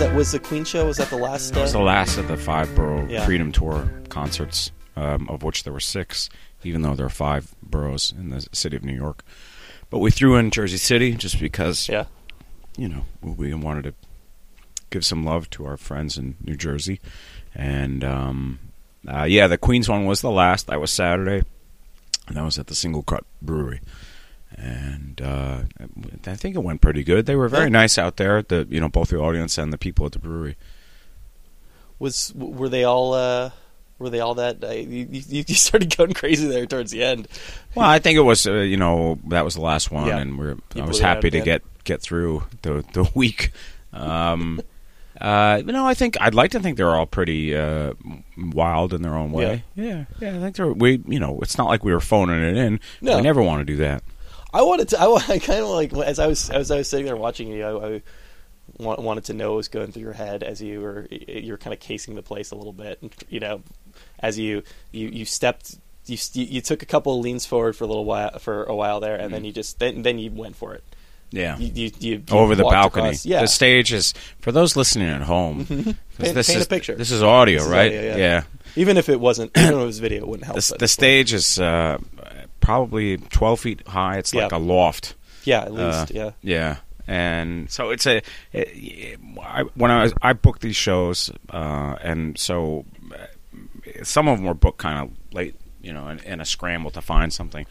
That was the Queen show? Was that the last? It was Uh, the last of the five borough Yeah. Freedom Tour concerts, um, of which there were six, even though there are five boroughs in the city of New York. But we threw in Jersey City just because, yeah. you know, we wanted to give some love to our friends in New Jersey. And, um, uh, yeah, the Queens one was the last. That was Saturday. And that was at the Single Cut Brewery. And uh, I think it went pretty good. They were very nice out there, the you know both the audience and the people at the brewery. Was were they all? Uh, were they all that? Uh, you, you, you started going crazy there towards the end. Well, I think it was uh, you know that was the last one, Yeah. and we're I was blew it out happy to again. get get through the the week. Um, uh, you know, I think I'd like to think they're all pretty uh, wild in their own way. Yeah, yeah, I think they're we. You know, it's not like we were phoning it in. No. We never want to do that. I wanted to. I, I kind of like as I was as I was sitting there watching you. I, I wa- wanted to know what was going through your head as you were you were kind of casing the place a little bit. And, you know, as you you you stepped. You, you took a couple of leans forward for a little while for a while there, and then you just then then you went for it. Yeah. You, you, you, Over the balcony. across- yeah, The stage is for those listening at home. Paint- this paint a picture. This is audio, This is right? audio, yeah. even if it wasn't, even if it was video, it wouldn't help. The, the stage is uh, probably 12 feet high. It's like Yeah. a loft. yeah, at Uh, least, yeah. Yeah, and so it's a. It, I, when I was, I booked these shows, uh, and so uh, some of them were booked kind of late, you know, in, in a scramble to find something.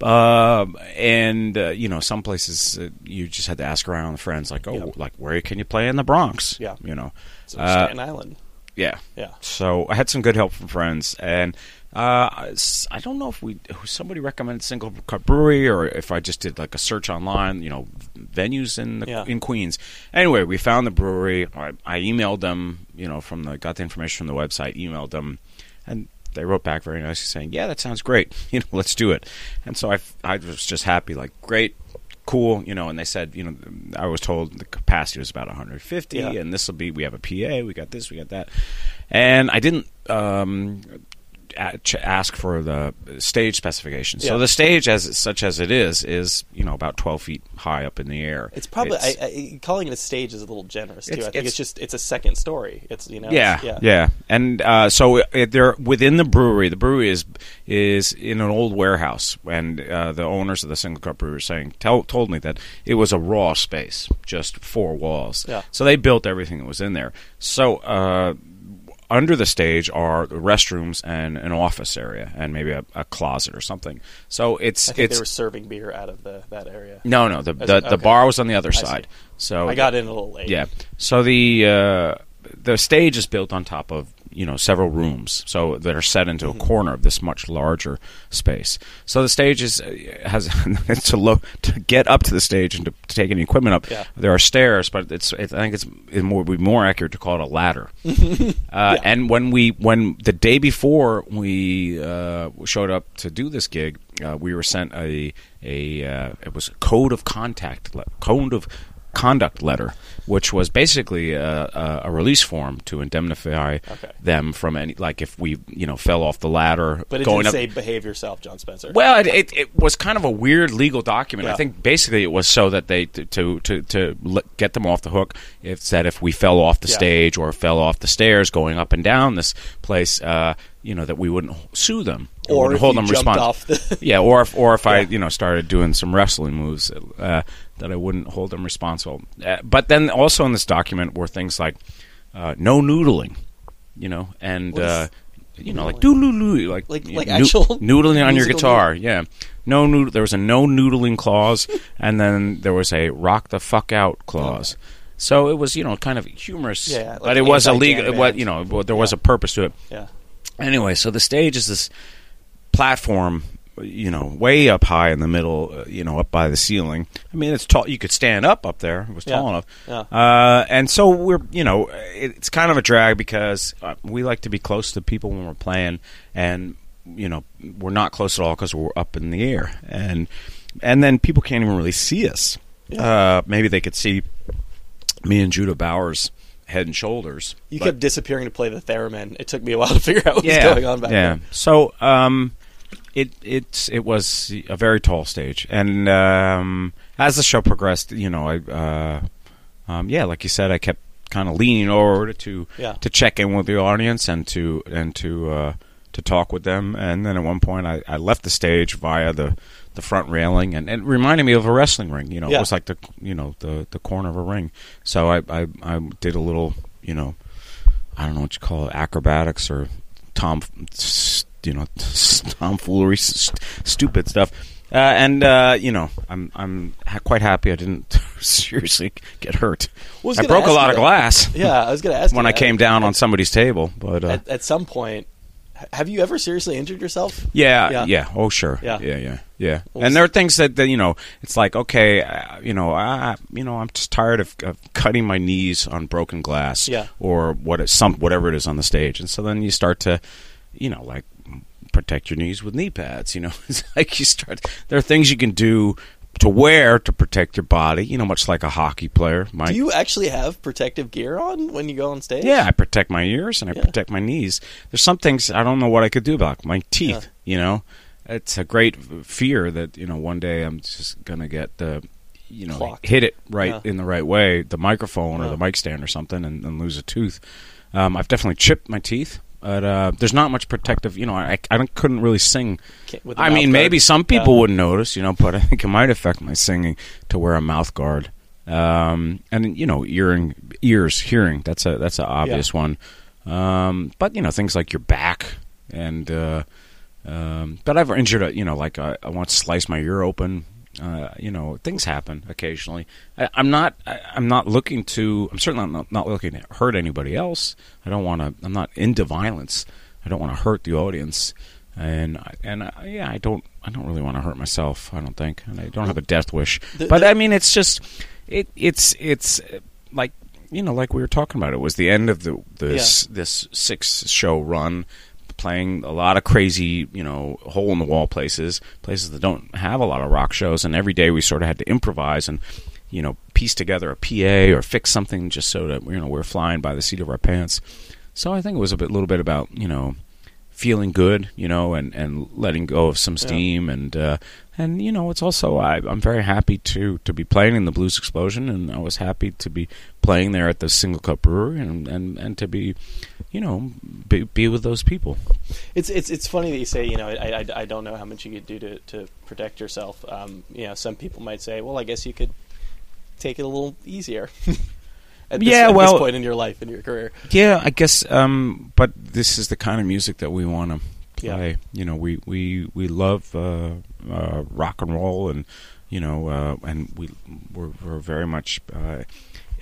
Uh, and uh, you know, some places uh, you just had to ask around with friends, like, oh, Yeah. like where can you play in the Bronx? Yeah. you know, So uh, Staten Island, yeah. yeah. So I had some good help from friends, and uh, I don't know if we somebody recommended Single Cut Brewery or if I just did like a search online, you know, venues in the, Yeah. in Queens. Anyway, we found the brewery. I, I emailed them, you know, from the got the information from the website, emailed them, and they wrote back very nicely saying, "Yeah, that sounds great. You know, let's do it." And so I I was just happy, like, great. Cool, you know, and they said, you know, I was told the capacity was about 150, Yeah. and this will be. We have a PA, we got this, we got that, and I didn't um, ask for the stage specifications. Yeah. So the stage, as such as it is, is you know about 12 feet high up in the air. It's probably It's- I, I, calling it a stage is a little generous too. I think it's- it's, just it's a second story. It's you know yeah, it's- yeah, and uh, so it, they're within the brewery. The brewery is is in an old warehouse, and uh, the owners of the Single Cut Brewery were saying tell, told me that it was a raw space, just four walls. Yeah. So they built everything that was in there. So. Uh, under the stage are the restrooms and an office area, and maybe a, a closet or something. So it's I think it's they were serving beer out of the that area. no, no. The the, it? the bar was on the other see. side. So I got in a little late. yeah. So the uh, the stage is built on top of you know several rooms, so that are set into Mm-hmm. a corner of this much larger space. So the stage is uh, has to low to get up to the stage and to, to take any equipment up. Yeah. There are stairs, but it's, it's I think it's it more would be more accurate to call it a ladder. uh, And when we when the day before we uh, showed up to do this gig, uh, we were sent a a uh, it was a code of contact code of conduct letter, which was basically a, a, release form to indemnify Okay. them from any like if we you know fell off the ladder but it going didn't up. say behave yourself, Jon Spencer. Well, it, it, it was kind of a weird legal document. I think basically it was so that they to to to, to get them off the hook. It said if we fell off the Yeah. stage or fell off the stairs going up and down this place, uh, you know, that we wouldn't sue them Or hold them responsible. the- yeah, or if or if I you know started doing some wrestling moves, uh, that I wouldn't hold them responsible. Uh, but then also in this document were things like uh, no noodling, you know, and. Is Uh, you know, like doodle like Like- like actual noodling on your guitar. Yeah, no nood- There was a no noodling clause, and then there was a rock the fuck out clause. So it was, you know, kind of humorous, Yeah, like but it was illegal. What you know, there was a purpose to it. yeah. Anyway, so the stage is this platform, you know, way up high in the middle, uh, you know, up by the ceiling. I mean, it's tall. You could stand up up there. It was Yeah. tall enough. Yeah. Uh, and so we're, you know, it's kind of a drag because uh, we like to be close to people when we're playing, and you know, we're not close at all because we're up in the air, and and then people can't even really see us. Yeah. Uh, maybe they could see me and Judah Bauer's head and shoulders. You but- kept disappearing to play the theremin. It took me a while to figure out what yeah, was going on back yeah. then. So um, it it's it was a very tall stage, and um, as the show progressed, you know, I uh, um, yeah, like you said, I kept kind of leaning over to Yeah. to check in with the audience and to and to uh, to talk with them. And then at one point, I, I left the stage via the the front railing, and, it reminded me of a wrestling ring. You know, Yeah. it was like the you know the the corner of a ring. So I I, I did a little you know I don't know what you call it acrobatics or tom you know tomfoolery st- stupid stuff. Uh, and uh, you know, I'm I'm ha- quite happy I didn't seriously get hurt. Well, I I broke a lot of that. glass Yeah, I was going to ask when I that. came down on somebody's table, but uh, At, at some point, have you ever seriously injured yourself? yeah, Yeah. yeah, oh sure, Yeah. yeah, yeah, yeah. Well, and there are things that, that you know, it's like okay, uh, you know, I, you know, I'm just tired of, of cutting my knees on broken glass, Yeah. or what it, some whatever it is on the stage, and so then you start to, you know, like protect your knees with knee pads. You know, it's like you start. There are things you can do to wear to protect your body. You know, much like a hockey player might. Do you actually have protective gear on when you go on stage? Yeah, I protect my ears and I Yeah. protect my knees. There's some things I don't know what I could do about my teeth. Yeah. You know, it's a great fear that you know one day I'm just gonna get the, you know, Clocked. hit it right Yeah. in the right way, the microphone or the mic stand or something, and, and lose a tooth. Um, I've definitely chipped my teeth. But uh, there's not much protective, you know. I, I couldn't really sing. Can't- with a I mean, guard. maybe some people Yeah. wouldn't notice, you know, but I think it might affect my singing to wear a mouth guard. Um, and you know, earring, ears, hearing. That's a that's an obvious one. Um, but you know, things like your back and. Uh, um, but I've injured, a, you know, like I, I once sliced my ear open. Uh, you know, things happen occasionally. I, I'm not. I, I'm not looking to. I'm certainly not, not looking to hurt anybody else. I don't want to. I'm not into violence. I don't want to hurt the audience. And and I, yeah, I don't. I don't really want to hurt myself. I don't think. And I don't have a death wish. The- but the- I mean, it's just. It. It's. It's uh, like you know, like we were talking about. It was the end of the this this six show run playing a lot of crazy, you know, hole in the wall places, places that don't have a lot of rock shows, and every day we sort of had to improvise and, you know, piece together a PA or fix something just so that you know we're flying by the seat of our pants. So I think it was a bit, little bit about you know, feeling good, you know, and and letting go of some steam and. Uh, and you know, it's also I, I'm very happy to to be playing in the Blues Explosion, and I was happy to be playing there at the Single Cut Brewery, and and, and to be, you know, be, be with those people. It's it's it's funny that you say you know I, I, I don't know how much you could do to, to protect yourself. Um, you know, some people might say, well, I guess you could take it a little easier. at this, Yeah, at well- this point in your life in your career. Yeah, I guess. Um, but this is the kind of music that we want to Yeah. play. You know, we we we love uh, uh, rock and roll, and you know, uh, and we we're, we're very much uh,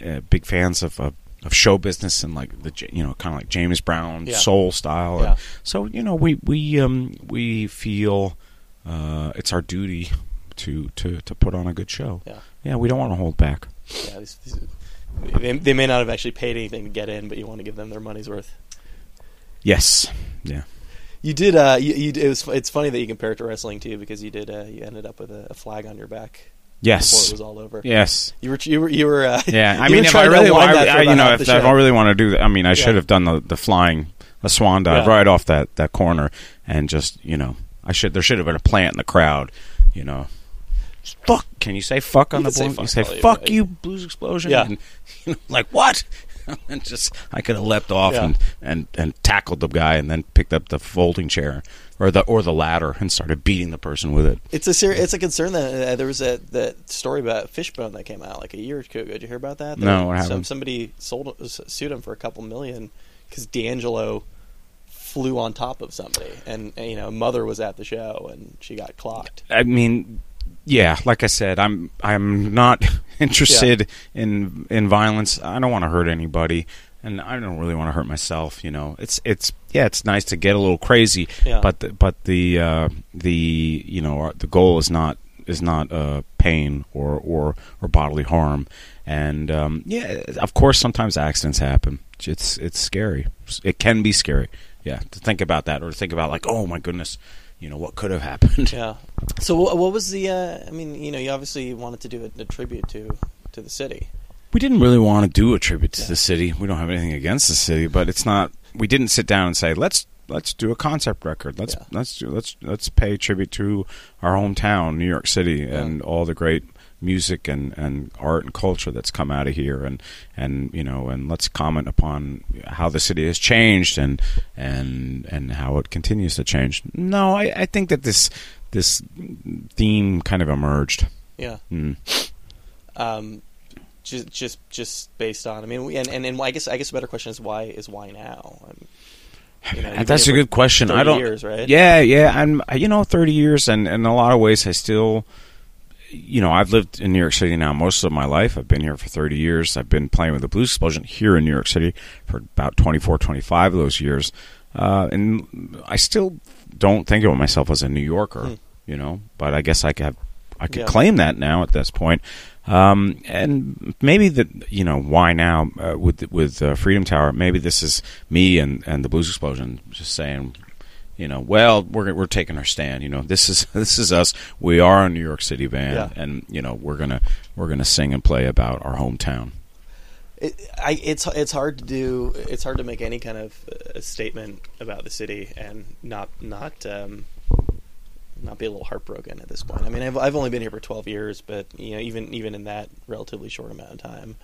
uh, big fans of. Of show business and like the you know kind of like James Brown Yeah. soul style, Yeah. so you know we we um, we feel uh, it's our duty to, to to put on a good show. Yeah. yeah, we don't want to hold back. Yeah, these, these, they, they may not have actually paid anything to get in, but you want to give them their money's worth. Yes, yeah. You did. Uh, you, you, it was. It's funny that you compare it to wrestling too, because you did. Uh, you ended up with a, a flag on your back Yes. before it was all over. Yes. You were. You were. You were. Uh, Yeah, I mean, if I really, unwind I, that I, you know, if I show. really want to do that, I mean, I should have done the, the flying, the swan dive Yeah. right off that, that corner, and just you know, I should there should have been a plant in the crowd, you know. Fuck! Can you say fuck on You the can say You say you fuck want. you, blues explosion. Yeah. and, you know, like what? and just I could have leapt off Yeah. and, and and tackled the guy, and then picked up the folding chair or the or the ladder and started beating the person with it. It's a ser- it's a concern that uh, there was a that story about Fishbone that came out like a year or two ago. Did you hear about that? No, what Some, happened? somebody sold sued him for a couple million because D'Angelo flew on top of somebody, and, and, you know, mother was at the show and she got clocked. I mean, yeah, like I said, I'm I'm not interested in in violence. I don't want to hurt anybody, and I don't really want to hurt myself. You know, it's it's yeah, it's nice to get a little crazy, Yeah. but the, but the uh, the you know the goal is not is not uh, pain or or or bodily harm. And um, yeah, of course, sometimes accidents happen. It's it's scary. It can be scary. Yeah, to think about that or to think about like, oh my goodness, you know what could have happened. Yeah. So what, was the? Uh, I mean, you know, you obviously wanted to do a, a tribute to to the city. We didn't really want to do a tribute to Yeah. the city. We don't have anything against the city, but it's not. We didn't sit down and say let's let's do a concept record. Let's Yeah. let's do let's let's pay tribute to our hometown, New York City, and all the great music and, and art and culture that's come out of here, and and you know, and let's comment upon how the city has changed and and and how it continues to change. No, I, I think that this this theme kind of emerged. Yeah. Mm. Um, just just just based on. I mean, we, and, and and I guess I guess a better question is why is why now? Um, you know, That's a good question. I don't. years, right? Yeah, yeah. I'm. You know, thirty years, and, and in a lot of ways, I still. You know, I've lived in New York City now most of my life. I've been here for 30 years. I've been playing with the Blues Explosion here in New York City for about 24, 25 of those years. Uh, and I still don't think of myself as a New Yorker, Hmm. you know, but I guess I could have, I could Yeah. claim that now at this point. Um, and maybe that you know why now uh, with with uh, Freedom Tower. Maybe this is me and, and the Blues Explosion just saying, you know, well we're we're taking our stand. You know, this is this is us. We are a New York City band, Yeah. and you know we're gonna we're gonna sing and play about our hometown. It, I, it's it's hard to do. It's hard to make any kind of uh, statement about the city and not not um, not be a little heartbroken at this point. I mean, I've I've only been here for twelve years, but you know, even even in that relatively short amount of time,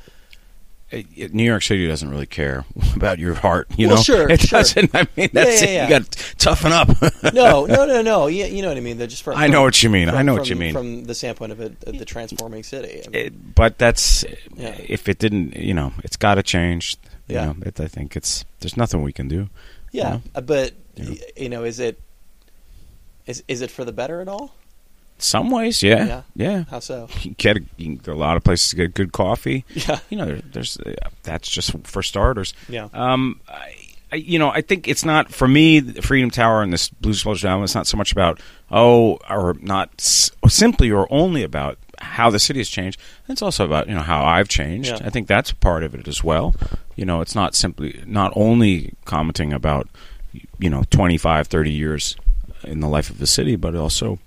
New York City doesn't really care about your heart, you Well, know. sure, it sure. doesn't. I mean, that's yeah, it. yeah. You got to toughen up. no, no, no, no. Yeah, you know what I mean. They're just from, I know what you mean. I from- know what from- you mean. from the standpoint of a, the transforming city. I mean, It, but that's Yeah. if it didn't, you know, it's got to change. You Yeah. know, it, I think it's there's nothing we can do. yeah, know? uh, but You know. you know, is it is is it for the better at all? Some ways, yeah, Yeah. yeah. How so? You get a, you can, there are a lot of places to get good coffee. Yeah, You know, there, there's uh, that's just for starters. yeah, Um, I, I, you know, I think it's not for me. the Freedom Tower and this Blues Explosion album. It's not so much about oh, or not s- simply or only about how the city has changed. It's also about you know how I've changed. Yeah. I think that's part of it as well. You know, it's not simply not only commenting about you know 25, 30 years in the life of the city, but also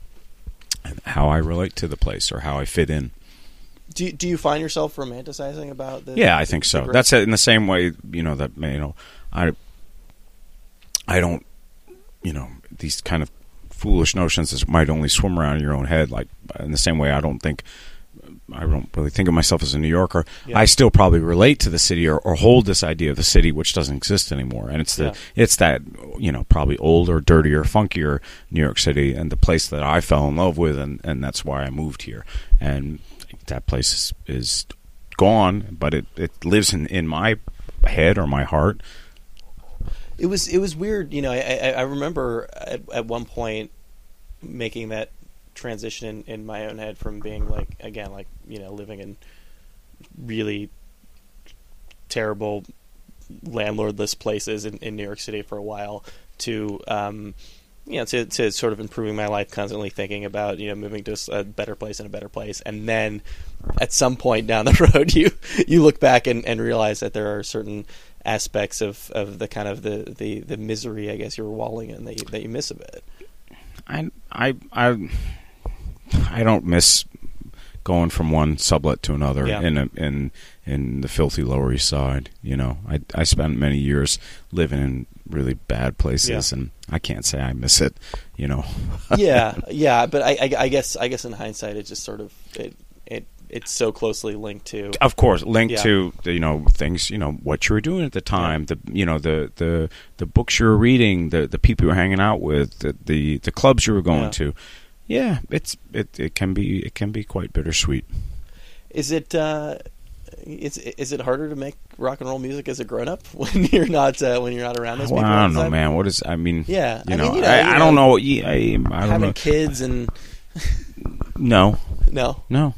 how I relate to the place or how I fit in. Do you, do you find yourself romanticizing about the? Yeah, I think so. That's it in the same way, you know, that you know, I I don't, you know, these kind of foolish notions that might only swim around in your own head. Like in the same way, I don't think I don't really think of myself as a New Yorker. Yeah. I still probably relate to the city or, or hold this idea of the city, which doesn't exist anymore. And it's the Yeah. it's that you know probably older, dirtier, funkier New York City, and the place that I fell in love with, and and that's why I moved here. And that place is, is gone, but it, it lives in, in my head or my heart. It was it was weird, you know. I I, I remember at, at one point making that transition in, in my own head from being like again like you know living in really terrible landlordless places in, in New York City for a while to um, you know to to sort of improving my life, constantly thinking about you know moving to a better place and a better place, and then at some point down the road you you look back and, and realize that there are certain aspects of, of the kind of the, the, the misery I guess you were walling in that you, that you miss a bit. I I I I don't miss going from one sublet to another Yeah. in a, in in the filthy Lower East Side. You know, I I spent many years living in really bad places, Yeah. and I can't say I miss it. You know, yeah, yeah, but I, I, I guess I guess in hindsight it just sort of it it it's so closely linked to of course, linked Yeah. to you know things you know what you were doing at the time, the you know the the the books you were reading, the the people you were hanging out with, the the, the clubs you were going to. Yeah, it's it, it can be it can be quite bittersweet. Is it uh, is is it harder to make rock and roll music as a grown up when you're not uh, when you're not around those Well, people? I don't know, time? man. What is? I mean, Yeah, you I know, mean, you know, I, you I don't know. I, I don't Having know. kids and No, no, no.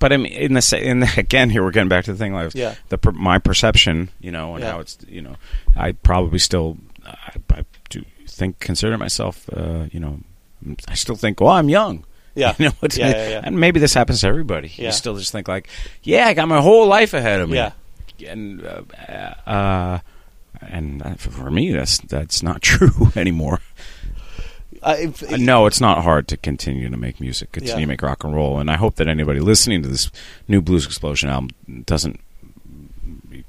But I mean, in the in the, again, here we're getting back to the thing like Yeah. the my perception, you know, and Yeah. how it's you know, I probably still I, I do think consider myself, uh, you know, I still think, well, I'm young. yeah, You know, yeah, yeah, yeah. and maybe this happens to everybody. Yeah. You still just think like, yeah, I got my whole life ahead of me. Yeah. and uh, uh, and uh, for me, that's that's not true anymore. I, if- Uh, no, it's not hard to continue to make music, continue to make rock and roll, and I hope that anybody listening to this new Blues Explosion album doesn't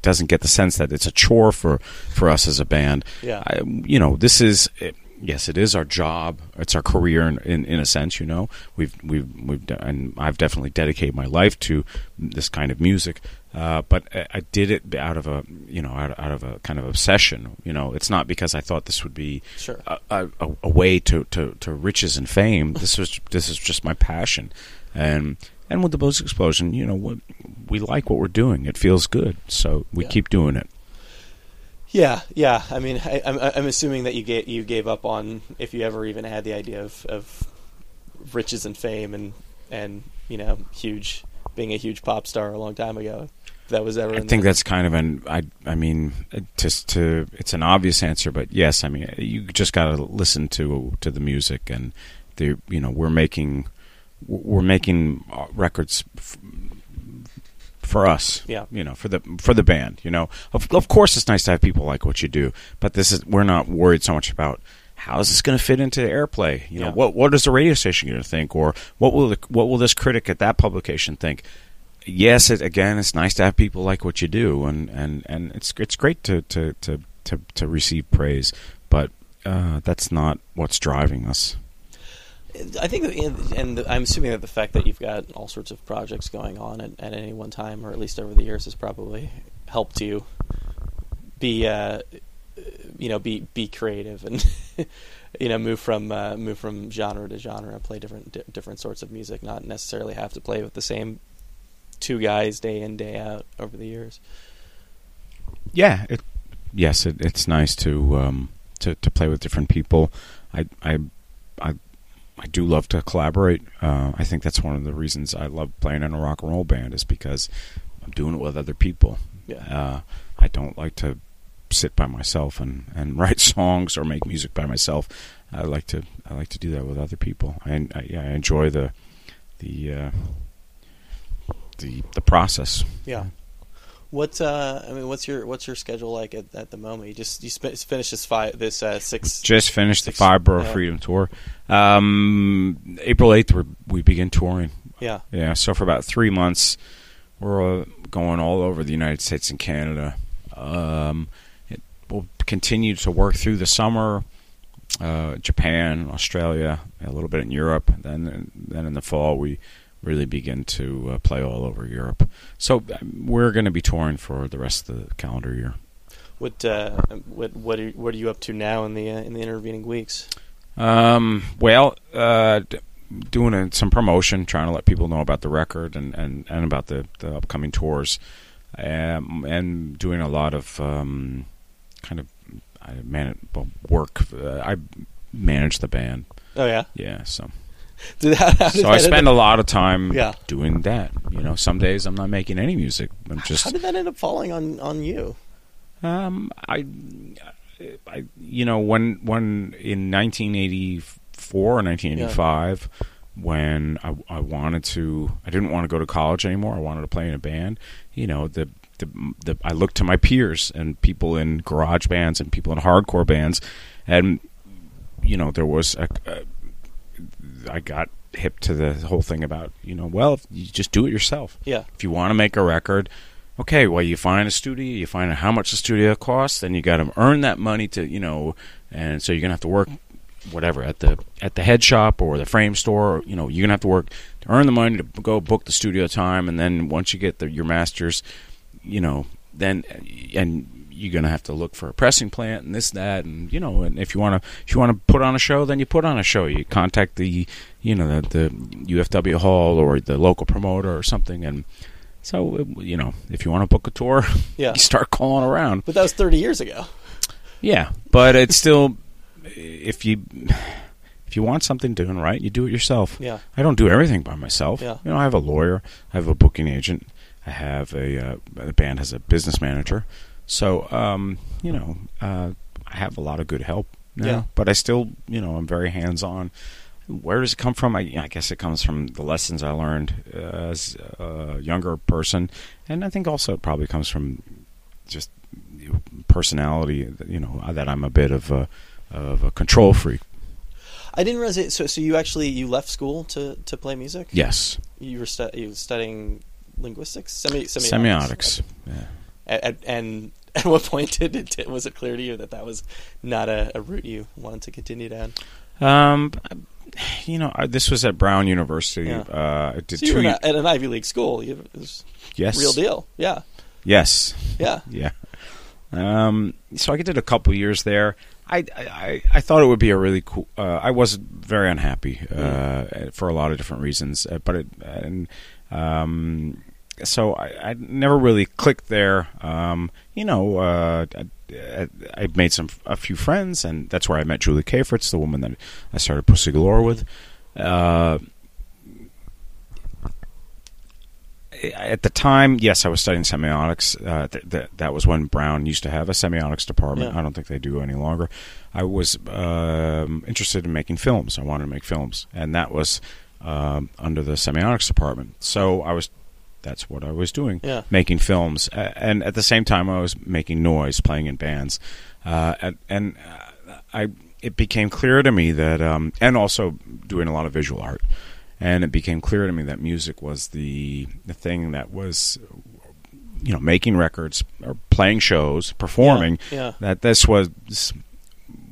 doesn't get the sense that it's a chore for for us as a band. Yeah. I, you know, this is yes, it is our job. It's our career in, in, in a sense. You know, we've we've we've and I've definitely dedicated my life to this kind of music. Uh, but I, I did it out of a you know out, out of a kind of obsession. You know, it's not because I thought this would be Sure. a, a, a- way to, to, to riches and fame. This was this is just my passion, and and with the Blues Explosion, you know, what we like what we're doing. It feels good, so we Yeah. keep doing it. Yeah, yeah. I mean, I, I'm, I'm assuming that you gave you gave up on if you ever even had the idea of, of riches and fame and and you know huge being a huge pop star a long time ago. That was ever. I think there. that's kind of an I I mean just to it's an obvious answer, but yes, I mean you just got to listen to to the music and the you know we're making we're making records for us. Yeah. you know for the for the band. You know, of of course it's nice to have people like what you do, but this is we're not worried so much about. How is this going to fit into airplay? You know, Yeah. what what is the radio station going to think, or what will the, what will this critic at that publication think? yes, it, again, it's nice to have people like what you do, and, and, and it's it's great to to, to, to, to receive praise, but uh, that's not what's driving us. I think, and I'm assuming that the fact that you've got all sorts of projects going on at, at any one time, or at least over the years, has probably helped you be, uh, you know, be be creative and you know move from uh, move from genre to genre, play different di- different sorts of music, not necessarily have to play with the same two guys day in day out over the years. Yeah, it, yes, it, it's nice to um, to to play with different people. I I I, I do love to collaborate. Uh, I think that's one of the reasons I love playing in a rock and roll band is because I'm doing it with other people. Yeah. Uh, I don't like to sit by myself and, and write songs or make music by myself. I like to I like to do that with other people. I, I yeah I enjoy the the uh, the the process. Yeah. What uh, I mean, what's your what's your schedule like at, at the moment? You just you sp- finished this five this uh, six. Just finished the Six- Five Borough yeah. Freedom Tour. Um, April eighth, we we begin touring. Yeah, Yeah, so for about three months, we're uh, going all over the United States and Canada. Um, it, we'll continue to work through the summer, uh, Japan, Australia, a little bit in Europe. Then, then in the fall, we really begin to uh, play all over Europe. So um, we're going to be touring for the rest of the calendar year. what uh, what what are, what are you up to now in the uh, in the intervening weeks? Um, well, uh, d- doing a, some promotion, trying to let people know about the record and, and, and about the, the upcoming tours, um, and doing a lot of um, kind of I man well, work. Uh, I manage the band, Oh yeah, yeah. So how, how so I spend end a lot of time Yeah. doing that. You know, some days I'm not making any music. I'm just how did that end up falling on on you? Um, I, I, you know, when when in 1984 or 1985, when I, I wanted to, I didn't want to go to college anymore. I wanted to play in a band. You know, the the, the I looked to my peers and people in garage bands and people in hardcore bands, and you know, there was a, a I got hip to the whole thing about you know, well, you just do it yourself. Yeah, if you want to make a record okay well you find a studio you find out how much the studio costs then you got to earn that money to you know and so you're gonna have to work whatever at the at the head shop or the frame store Or, you know you're gonna have to work to earn the money to go book the studio time and then once you get the, your masters you know then and you're gonna have to look for a pressing plant and this that and you know and if you want to if you want to put on a show then you put on a show you contact the you know the, the VFW hall or the local promoter or something and so you know if you want to book a tour yeah. you start calling around But that was thirty years ago. yeah but it's still if you if you want something doing right you do it yourself Yeah, I don't do everything by myself. Yeah. You know, I have a lawyer, I have a booking agent, I have a uh, the band has a business manager. So, um, you know, uh, I have a lot of good help now. Yeah. But I still, you know, I'm very hands on. Where does it come from? I, I guess it comes from the lessons I learned as a younger person, and I think also it probably comes from just personality. You know, that I'm a bit of a of a control freak. I didn't realize it. So, so you actually you left school to, to play music? Yes, You were stu- you were studying linguistics, Semi- semiotics, semiotics. Yeah. And, and At what point did it was it clear to you that that was not a, a route you wanted to continue down? Um, you know, I, this was at Brown University. Yeah. Uh, I did So you two were not, at an Ivy League school. You, it was yes, real deal. Yeah, Yes, yeah, yeah. Um, so I did a couple years there. I, I I thought it would be a really cool. Uh, I was very unhappy uh, for a lot of different reasons, uh, but it and um, so I, I never really clicked there. Um, you know, uh, I, I made some a few friends, and that's where I met Julie Cafritz, the woman that I started Pussy Galore with. Uh, at the time, yes, I was studying semiotics. Uh, th- th- that was when Brown used to have a semiotics department. Yeah. I don't think they do any longer. I was um, interested in making films. I wanted to make films, and that was um, under the semiotics department. So I was. That's what I was doing, Yeah. making films, and at the same time, I was making noise, playing in bands, uh, and, and uh, I. It became clear to me that, um, and also doing a lot of visual art and it became clear to me that music was the the thing that was you know making records or playing shows performing Yeah, yeah. that this was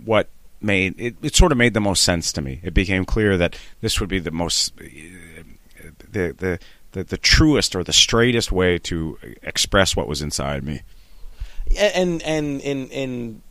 what made it, it sort of made the most sense to me it became clear that this would be the most the the the, the truest or the straightest way to express what was inside me and and in in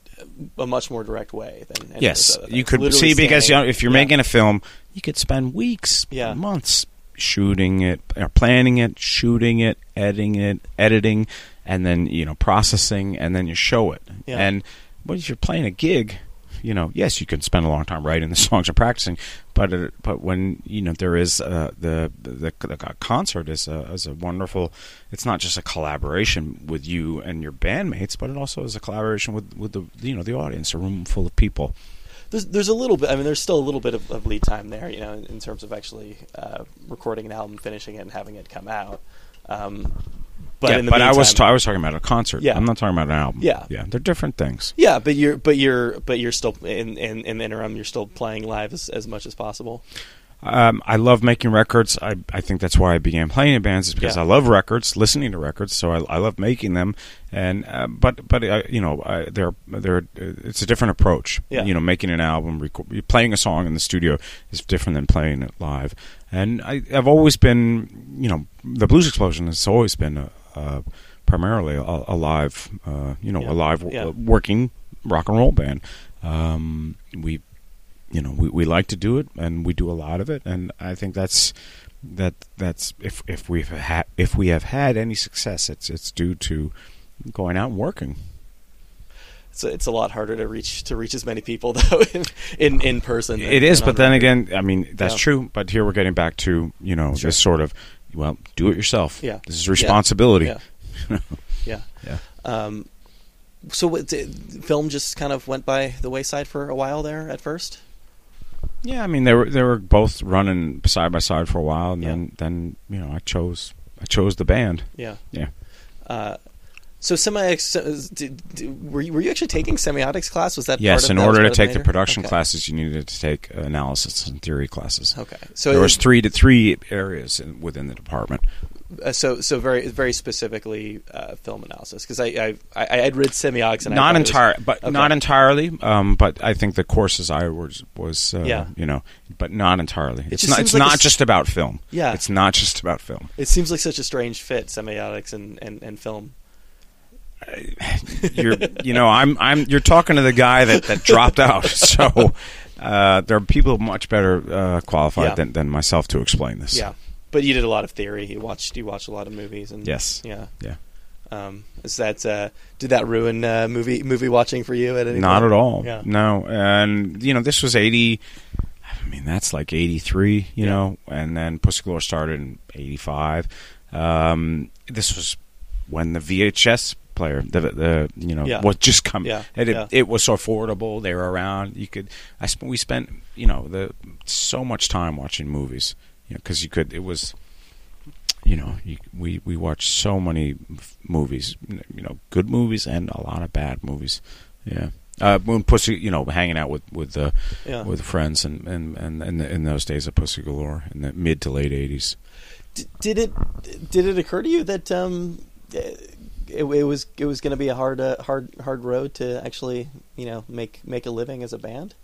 a much more direct way than Yes, other you could see because you know, if you're yeah. making a film, you could spend weeks, Yeah. months shooting it, or planning it, shooting it, editing it, editing, and then you know processing, and then you show it. Yeah. And but if you're playing a gig, you know, yes, you can spend a long time writing the songs and practicing, but it, but when you know there is uh, the, the the concert is a, is a wonderful. It's not just a collaboration with you and your bandmates, but it also is a collaboration with with the you know the audience, a room full of people. there's there's a little bit. I mean, there's still a little bit of, of lead time there, you know, in, in terms of actually uh, recording an album, finishing it, and having it come out. Um, but yeah, in the but I was ta- I was talking about a concert. Yeah. I'm not talking about an album. Yeah. yeah, they're different things. yeah, but you're but you're but you're still in, in in the interim. You're still playing live as, as much as possible. Um, I love making records. I, I think that's why I began playing in bands is because Yeah. I love records, listening to records. So I, I love making them. And uh, but but uh, you know they're they're it's a different approach. Yeah. You know, making an album, record, playing a song in the studio is different than playing it live. And I, I've always been you know the Blues Explosion has always been a, a primarily a, a live uh, you know Yeah. a live Yeah. uh, working rock and roll band. Um, we you know we, we like to do it and we do a lot of it and I think that's that that's if if we've had if we have had any success it's it's due to going out and working It's a, it's a lot harder to reach to reach as many people though in in, in person. than- it is but then again I mean that's Yeah. true but here we're getting back to you know Sure. this sort of well do it yourself Yeah. this is responsibility Yeah. yeah. Yeah. Um, so what, did, film just kind of went by the wayside for a while there at first. Yeah, I mean they were they were both running side by side for a while, and Yeah. then then you know I chose I chose the band. Yeah. Yeah. Uh, so semiotics, were you were you actually taking semiotics class? Was that Yes, part of, in order to take the production Okay. classes, you needed to take analysis and theory classes. Okay, so there was three to three areas in, within the department. uh, so so very very specifically uh, film analysis because I, I I had read semiotics and not it was- entire, but Okay. not entirely. Um, but I think the courses I was was uh, Yeah. you know, but not entirely. It's not. It's like not just about film. Yeah. it's not just about film. It seems like such a strange fit, semiotics and, and, and film. You're, you know, I'm, I'm. You're talking to the guy that, that dropped out. So uh, there are people much better uh, qualified Yeah. than, than myself to explain this. Yeah, but you did a lot of theory. You watched you watched a lot of movies and Yes. yeah. Yeah. Um, is that uh, did that ruin uh, movie movie watching for you at any Not point? at all. Yeah. No, and you know, this was eighty. I mean, that's like eighty three. You Yeah. know, and then Pussy Galore started in eighty five. Um, this was when the VHS player, the the you know, Yeah. was just coming. Yeah, it, yeah. it was so affordable. They were around. You could. I spent. We spent. You know, the so much time watching movies. You know, because you could. It was. You know, you, we we watched so many f- movies. You know, good movies and a lot of bad movies. Yeah. Uh, when Pussy, you know, hanging out with with uh, Yeah. with friends and and and in, in those days of Pussy Galore in the mid to late eighties. D- did it did it occur to you that um, uh, it, it was it was going to be a hard uh, hard hard road to actually you know make make a living as a band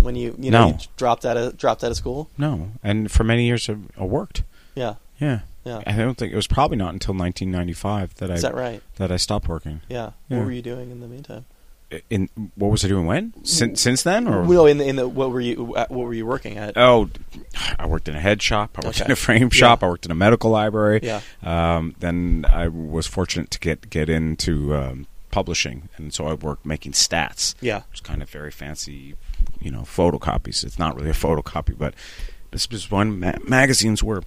when you you know No. you dropped out of dropped out of school. No, and for many years I, I worked. Yeah, Yeah. yeah. I don't think it was probably not until 1995 that I Is that right? that I stopped working. Yeah. Yeah. What were you doing in the meantime? In what was I doing when? Since since then or No, in the in the what were you uh, what were you working at? Oh, I worked in a head shop. I worked Okay. in a frame shop. I worked in a medical library. Yeah. Um, then I was fortunate to get get into um, publishing, and so I worked making stats. Yeah. It's kind of very fancy, you know, photocopies. It's not really a photocopy, but this was when ma- magazines were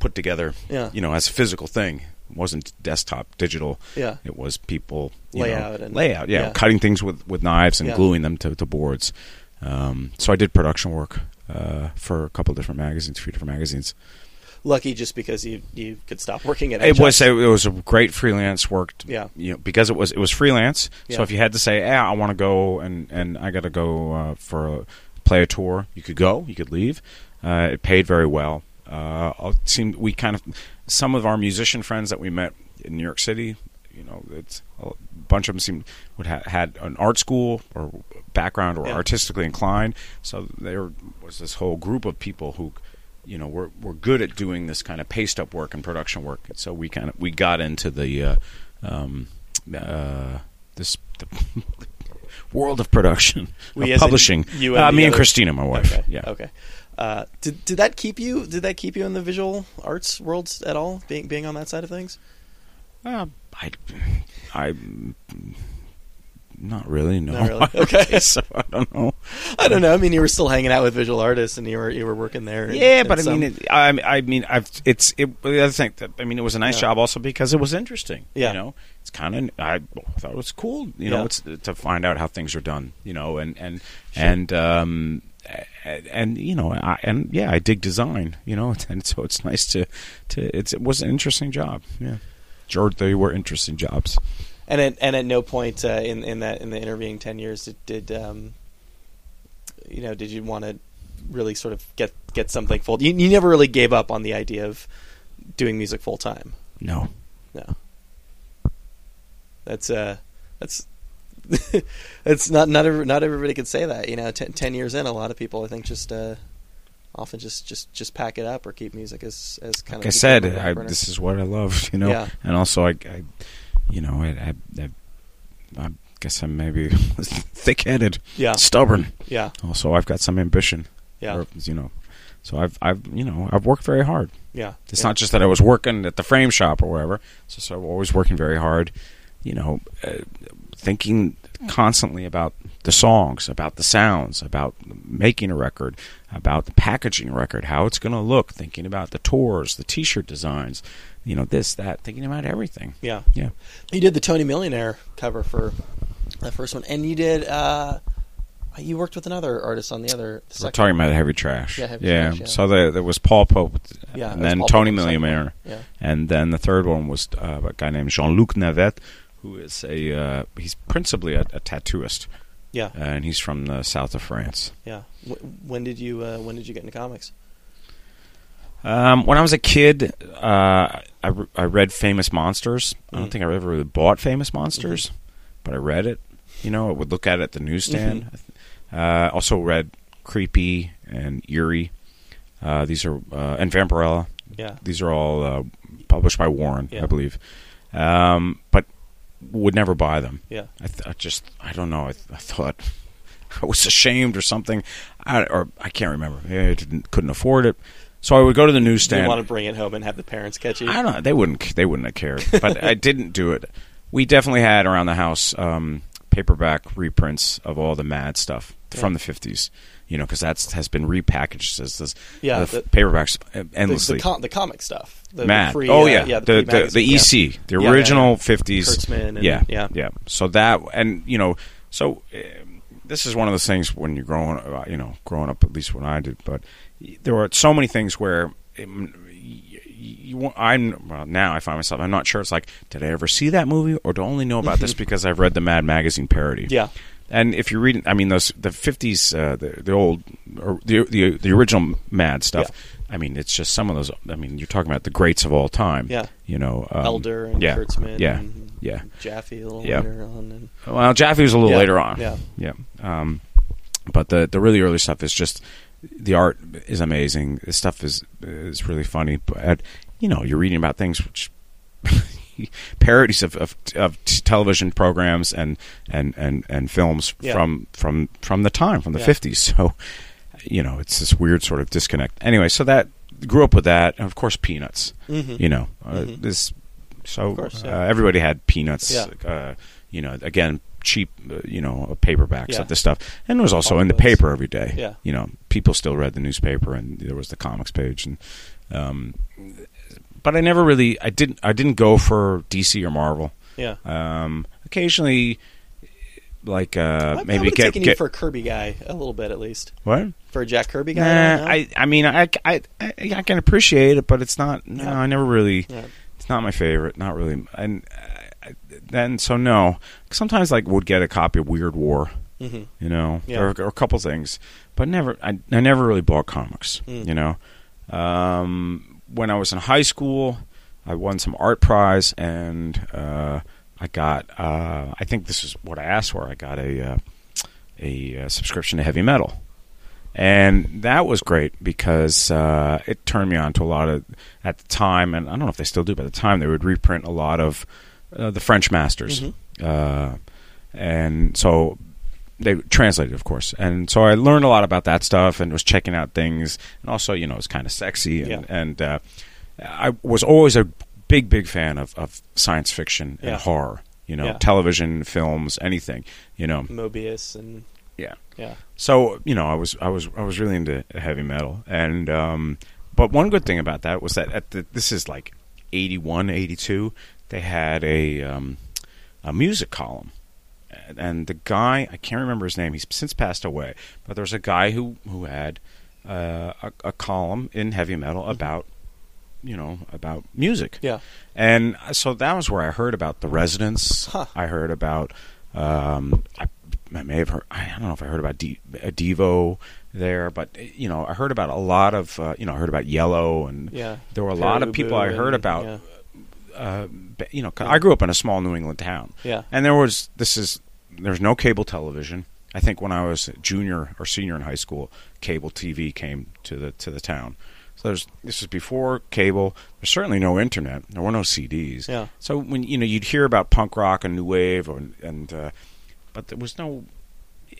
put together. Yeah. You know, as a physical thing. It wasn't desktop digital. Yeah. It was people you Layout know, and- layout. Yeah, yeah. cutting things with with knives and Yeah. gluing them to, to boards. Um, so I did production work uh, for a couple of different magazines, a few different magazines. Lucky just because you you could stop working at It was it was a great freelance work. Yeah. you know, because it was it was freelance. Yeah. So if you had to say, "Yeah, I want to go and and I got to go uh, for a, play a tour," you could go. You could leave. Uh, it paid very well. Uh, it seemed we kind of some of our musician friends that we met in New York City. You know, it's a bunch of them seemed would ha- had an art school or background or Yeah. artistically inclined. So there was this whole group of people who, you know, were were good at doing this kind of paste up work and production work. So we kind of we got into the uh, um, uh, this the world of production, We of in publishing. you and uh, me and Christina, my wife. Okay. Yeah. Okay. Uh, did did that keep you? Did that keep you in the visual arts world at all? Being being on that side of things? Uh, I, I, not really. No. Not really? Okay. so I don't know. I don't know. I mean, you were still hanging out with visual artists, and you were you were working there. Yeah, and but I some- mean, it, I, I mean, I've it's it. The other thing, that, I mean, it was a nice Yeah. job also because it was interesting. Yeah. you know, it's kind of I thought it was cool. You know, it's to find out how things are done. You know, and and and um and, and you know, I, and yeah, I dig design. You know, and so it's nice to to it's it was an interesting job. Yeah, George, they were interesting jobs. and at and at no point uh, in in that in the intervening ten years did, did um, you know did you want to really sort of get get something full? You, you never really gave up on the idea of doing music full time. No, No, that's uh that's. it's not not every, not everybody could say that you know ten, years in a lot of people I think just uh, often just, just just pack it up or keep music as as kind like I of said, on the back I, this is what I love. You know, Yeah. and also I, I you know, I, I, I, I guess I'm maybe thick-headed, yeah stubborn. yeah Also, I've got some ambition. yeah Or, you know, so I've, I've, you know, I've worked very hard. yeah It's yeah. not just that I was working at the frame shop or wherever. It's just I'm always working very hard. You know, uh, thinking constantly about the songs, about the sounds, about making a record, about the packaging record, how it's going to look. Thinking about the tours, the T-shirt designs, you know, this, that. Thinking about everything. yeah Yeah. You did the Tony Millionaire cover for that first one, and you did. Uh, you worked with another artist on the other. The We're talking about heavy trash. Yeah, Heavy Trash, yeah. So there, there was Paul Pope, Yeah, and then Paul Tony Millionaire. Yeah. and then the third one was uh, a guy named Jean-Luc Navette, who is a uh, he's principally a, a tattooist, Yeah, uh, and he's from the south of France. yeah. W- when did you uh, When did you get into comics? Um, when I was a kid, uh, I, re- I read Famous Monsters. I don't Mhm. think I ever really bought Famous Monsters, but I read it. You know, I would look at it at the newsstand. Mm-hmm. Uh, also read Creepy and Eerie. Uh, these are uh, and Vampirella. Yeah, These are all uh, published by Warren, Yeah. I believe. Um, but would never buy them. yeah, I, th- I just I don't know. I, th- I thought I was ashamed or something, I, or I can't remember. I didn't, couldn't afford it, so I would go to the Did you newsstand. want to bring it home and have the parents catch you? I don't know. They wouldn't. They wouldn't have cared. But I didn't do it. We definitely had around the house um, paperback reprints of all the Mad stuff from the fifties. You know, because that has been repackaged as this. Yeah, the, the- paperbacks uh, the, endlessly. the, com- the comic stuff. The, Mad. free, oh uh, yeah, yeah. the the, the, yeah. EC, the Yeah, yeah, original fifties. Kurtzman and- yeah, yeah. yeah. So that and you know, so um, this is one of those things when you're growing, uh, you know, growing up. At least when I did, but there were so many things where. um, you, you, I'm well now. I find myself. I'm not sure. It's like, did I ever see that movie, or do I only know about this because I've read the Mad magazine parody? Yeah, And if you're reading, I mean, those the '50s, uh, the the old or the the the original Mad stuff. I mean, it's just some of those. I mean, you're talking about the greats of all time. Yeah. You know, um, Elder and yeah, Kurtzman. yeah, and yeah. Jaffee a little Yeah. later on. And, Well, Jaffee was a little Yeah, later on. yeah. yeah. Um, but the the really early stuff is just the art is amazing. The stuff is is really funny. But you know, you're reading about things which parodies of, of, of television programs and and and and films Yeah. from from from the time from the Yeah. 50s. So you know, it's this weird sort of disconnect. Anyway, so that grew up with that, and of course, Peanuts. Mhm. You know, uh, Mhm. this so course, uh, everybody had Peanuts. Yeah. Uh, you know, again, cheap, uh, you know, paperbacks Yeah. of this stuff, and it was also in the paper every day. Yeah. You know, people still read the newspaper, and there was the comics page, and um, but I never really, I didn't, I didn't go for DC or Marvel. Yeah. Um, occasionally, like uh, I- I maybe would've get, get you for a Kirby guy a little bit at least. what? For a Jack Kirby guy. Nah, don't. I, I mean, I, I, I, I can appreciate it, but it's not. No, Yeah. I never really. Yeah. It's not my favorite. Not really. And uh, then so no. Sometimes like would get a copy of Weird War, Mhm. you know, Yeah. or, or a couple things, but never. I, I never really bought comics. Mm. You know, um, when I was in high school, I won some art prize, and uh, I got. Uh, I think this is what I asked for. I got a uh, a, uh subscription to heavy metal. And that was great because uh, it turned me on to a lot of, at the time, and I don't know if they still do, but at the time they would reprint a lot of uh, the French masters. Mhm. Uh, and so they translated, of course. And so I learned a lot about that stuff and was checking out things. And also, you know, it was kind of sexy. And, Yeah. and uh, I was always a big, big fan of, of science fiction and Yeah. horror. You know, Yeah. television, films, anything. You know, Moebius and yeah. yeah. So you know, I was I was I was really into heavy metal, and um, but one good thing about that was that at the this is like 81, 82, they had a um, a music column, and, the guy I can't remember his name. He's since passed away, but there was a guy who who had uh, a, a column in heavy metal about you know about music. Yeah. And so that was where I heard about the Residents. Huh. I heard about. Um, I, I may have heard. I don't know if I heard about D, a Devo there, but you know, I heard about a lot of. Uh, you know, I heard about Yello, and Yeah. there were a lot of people I heard and- about. Yeah. Uh, you know, 'cause I grew up in a small New England town, Yeah. and there was this is there's no cable television. I think when I was junior or senior in high school, cable TV came to the to the town. So there's this is before cable. There's certainly no internet. There were no CDs. Yeah. So when you know you'd hear about punk rock and new wave, or, and uh, but there was no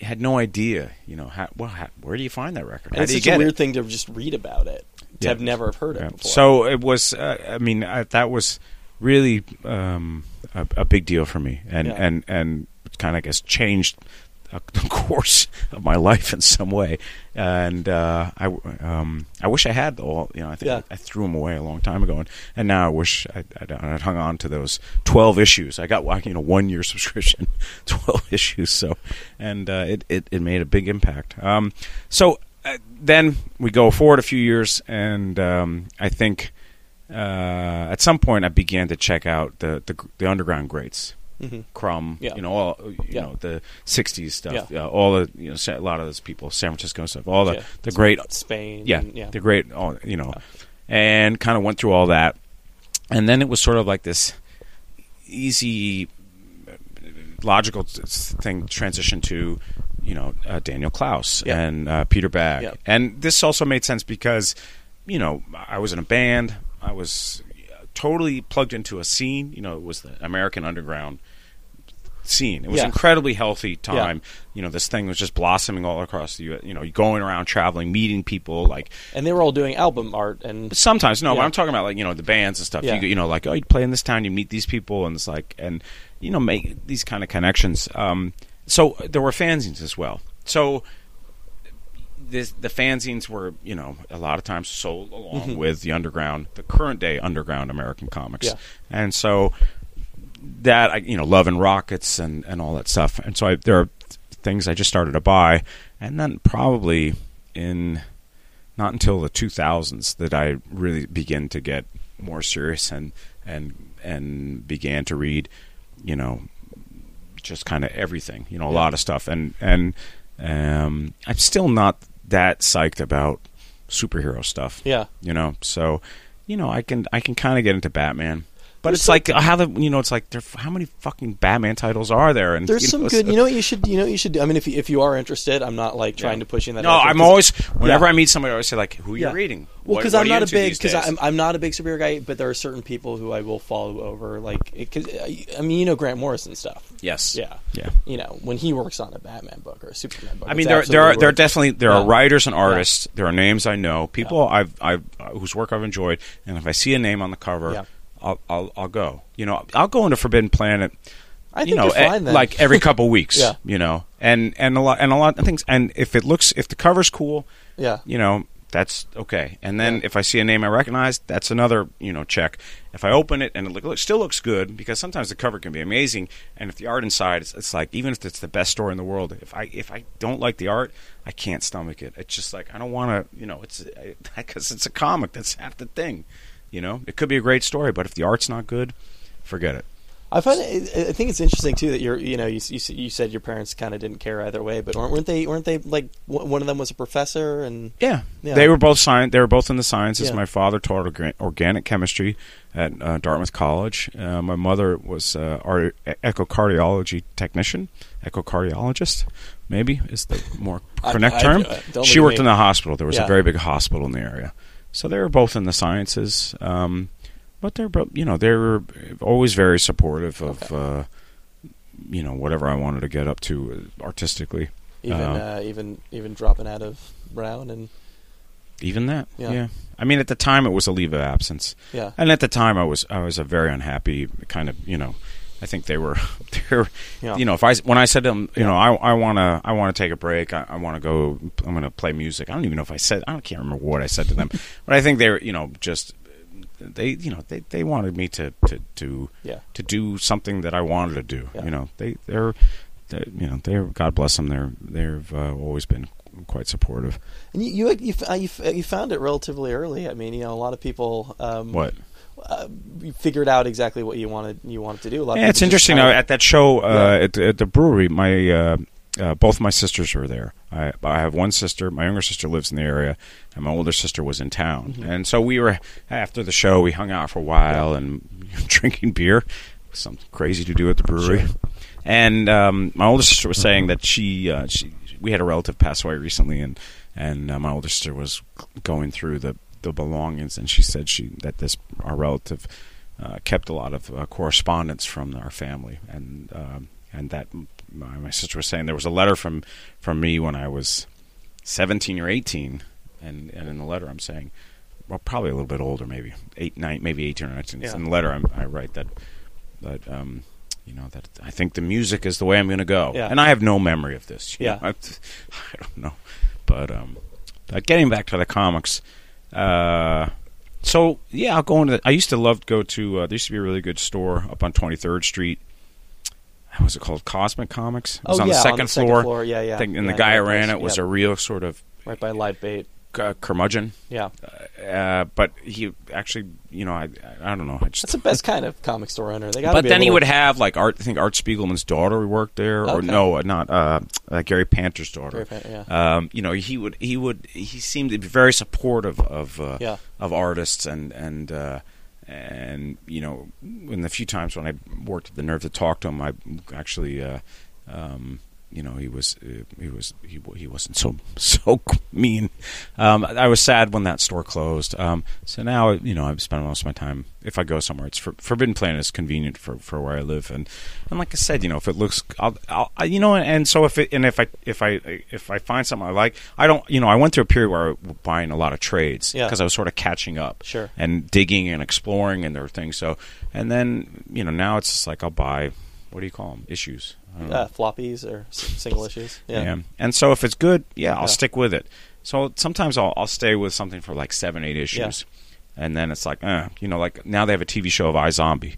had no idea. You know how, well, how, where do you find that record? How it's such a weird it? thing to just read about it. To Yeah. have never heard it Yeah. before. So it was. Uh, I mean, I, that was really um, a, a big deal for me, and Yeah. and and kind of I guess changed uh, the course of my life in some way. And uh, I um, I wish I had all. You know, I think Yeah. I, threw them away a long time ago, and, and now I wish I'd, I'd, I'd hung on to those twelve issues. I got you know one year subscription, twelve issues. So, and uh, it, it it made a big impact. Um, so. Uh, then we go forward a few years, and um, I think uh, at some point I began to check out the the, the underground greats, Mhm. Crumb, Yeah. you know, all you Yeah. know the '60s stuff, Yeah. uh, all the you know a lot of those people, San Francisco stuff, all the the great, Spain. yeah, and- yeah. the great, all, you know, and kind of went through all that, and then it was sort of like this easy, logical thing transition to you know uh, Daniel Clowes and uh, Peter Bagge, and this also made sense because you know I was in a band, I was totally plugged into a scene. You know, it was the American underground scene. It was Yeah. incredibly healthy time. You know, this thing was just blossoming all across the U.S. You know, going around, traveling, meeting people. Like And they were all doing album art and sometimes, no, but I'm talking about like you know the bands and stuff. Yeah. You, you know, like oh, you play in this town, you meet these people, and it's like and you know make these kind of connections. Um, so there were fanzines as well. So this, the fanzines were, you know, a lot of times sold along with the underground, the current day underground American comics, Mm-hmm. Yeah. and so that I, you know, Love and Rockets and and all that stuff. And so I, there are things I just started to buy, and then probably in not until the 2000s that I really began to get more serious and and and began to read, you know, just kind of everything, you know, a lot of stuff, and and um, I'm still not that psyched about superhero stuff. Yeah. You know, so you know, I can I can kind of get into Batman. But There's it's like how the you know it's like there how many fucking Batman titles are there? And There's you some know, good. so- You know what you should. You know what you should do. I mean, if you, if you are interested, I'm not like trying Yeah. to push you in that. No, I'm always whenever Yeah. I meet somebody, I always say like, "Who are you Yeah. reading?" Well, because I'm not a big because? I'm I'm not a big superhero guy, but there are certain people who I will follow over. Like, because I mean, you know, Grant Morrison stuff. yes, Yeah, yeah. You know, when he works on a Batman book or a Superman book. I mean, there there are there are definitely there are writers and artists. There are names I know, people I've I've uh, whose work I've enjoyed, and if I see a name on the cover, Yeah. I'll, I'll I'll go. You know, I'll go into Forbidden Planet. I you think know, fine then. like every couple weeks. Yeah. You know, and and a lot and a lot of things. And if it looks if the cover's cool, yeah, you know, that's okay. And then Yeah. if I see a name I recognize, that's another, you know, check. If I open it and it look, still looks good, because sometimes the cover can be amazing, and if the art inside, it's, it's like even if it's the best story in the world, if I if I don't like the art, I can't stomach it. It's just like I don't want to, you know, it's because it's a comic. That's half the thing. You know, it could be a great story, but if the art's not good, forget it. I find it, I think it's interesting too that you're you know you you, you said your parents kind of didn't care either way, but weren't weren't they weren't they like one of them was a professor and Yeah. Yeah. They were both science. They were both in the sciences. Yeah. My father taught organ- organic chemistry at uh, Dartmouth College. Uh, my mother was uh, our echocardiology technician, echocardiologist. Maybe is the more correct I- term. don't she worked me. in the hospital. There was Yeah. a very big hospital in the area, so they were both in the sciences. Um, but they're you know, they were always very supportive of, uh, you know, whatever I wanted to get up to uh, artistically. even Uh, uh, even even dropping out of Brown and Even that, Yeah. yeah. I mean, at the time, it was a leave of absence, yeah and at the time, I was I was a very unhappy kind of you know. I think they were, they were, Yeah. you know. If I when I said to them, you know, I I want to I want to take a break. I, I want to go. I'm going to play music. I don't even know if I said. I can't remember what I said to them, but I think they were, you know, just they you know they, they wanted me to to to yeah to do something that I wanted to do. Yeah. You know, they they're, they you know they're God bless them. They're they've uh, always been quite supportive. and you you you, you, you found it relatively early. I mean, you know, a lot of people um, What? Uh, you figured out exactly what you wanted you wanted to do. A lot of Yeah, it's interesting. kinda- Uh, at that show uh, Yeah. at, at the brewery, my uh, uh, both my sisters were there. I, I have one sister. My younger sister lives in the area, and my older sister was in town. Mm-hmm. And so we were after the show. We hung out for a while and drinking beer. Something crazy to do at the brewery. Sure. And um, my older sister was saying that she, uh, she we had a relative pass away recently, and and uh, my older sister was going through the the belongings, and she said she that this our relative uh, kept a lot of uh, correspondence from our family, and um, and that my, my sister was saying there was a letter from from me when I was seventeen or eighteen, and and in the letter I'm saying, well, probably a little bit older, maybe eight, nine, maybe eighteen or nineteen. Yeah. In the letter I'm, I write that that um, you know that I think the music is the way I'm going to go, Yeah. and I have no memory of this. Yeah. I, I don't know, but um, but getting back to the comics. Uh, so yeah, I'll go into. The, I used to love to go to. Uh, there used to be a really good store up on Twenty Third Street. What was it called? Cosmic Comics. It was oh on, yeah, the second on the second floor. floor. Yeah, yeah. Thing- and yeah, the guy yeah, who ran yes, it was yeah. a real sort of right by live Bait. Uh, curmudgeon. Yeah, Uh, but he actually, you know, I I don't know. I just that's the best kind of comic store owner. They got. but then he would have like Art. I think Art Spiegelman's daughter worked there, or Okay. no, uh, not uh, uh, Gary Panter's daughter. Gary Pan- yeah. Um, you know, he would he would he seemed to be very supportive of uh, Yeah. of artists and and uh, and you know, in the few times when I worked at the Nerve to talk to him, I actually. Uh, um, you know, he was uh, he was he he wasn't so so mean. Um, I was sad when that store closed. Um, so now, you know, I'm spending most of my time. If I go somewhere, it's for, Forbidden Planet is convenient for, for where I live, and and like I said, you know, if it looks, I'll, I'll you know, and so if it and if I if I if I find something I like, I don't, you know, I went through a period where I was buying a lot of trades Yeah. because I was sort of catching up, Sure. and digging and exploring and there were things. So, and then you know, now it's just like I'll buy. What do you call them? Issues. Uh, floppies or single issues. Yeah. Yeah. And so if it's good, yeah, I'll Yeah. stick with it. So sometimes I'll I'll stay with something for like seven, eight issues, and then it's like, uh, you know, like now they have a TV show of iZombie.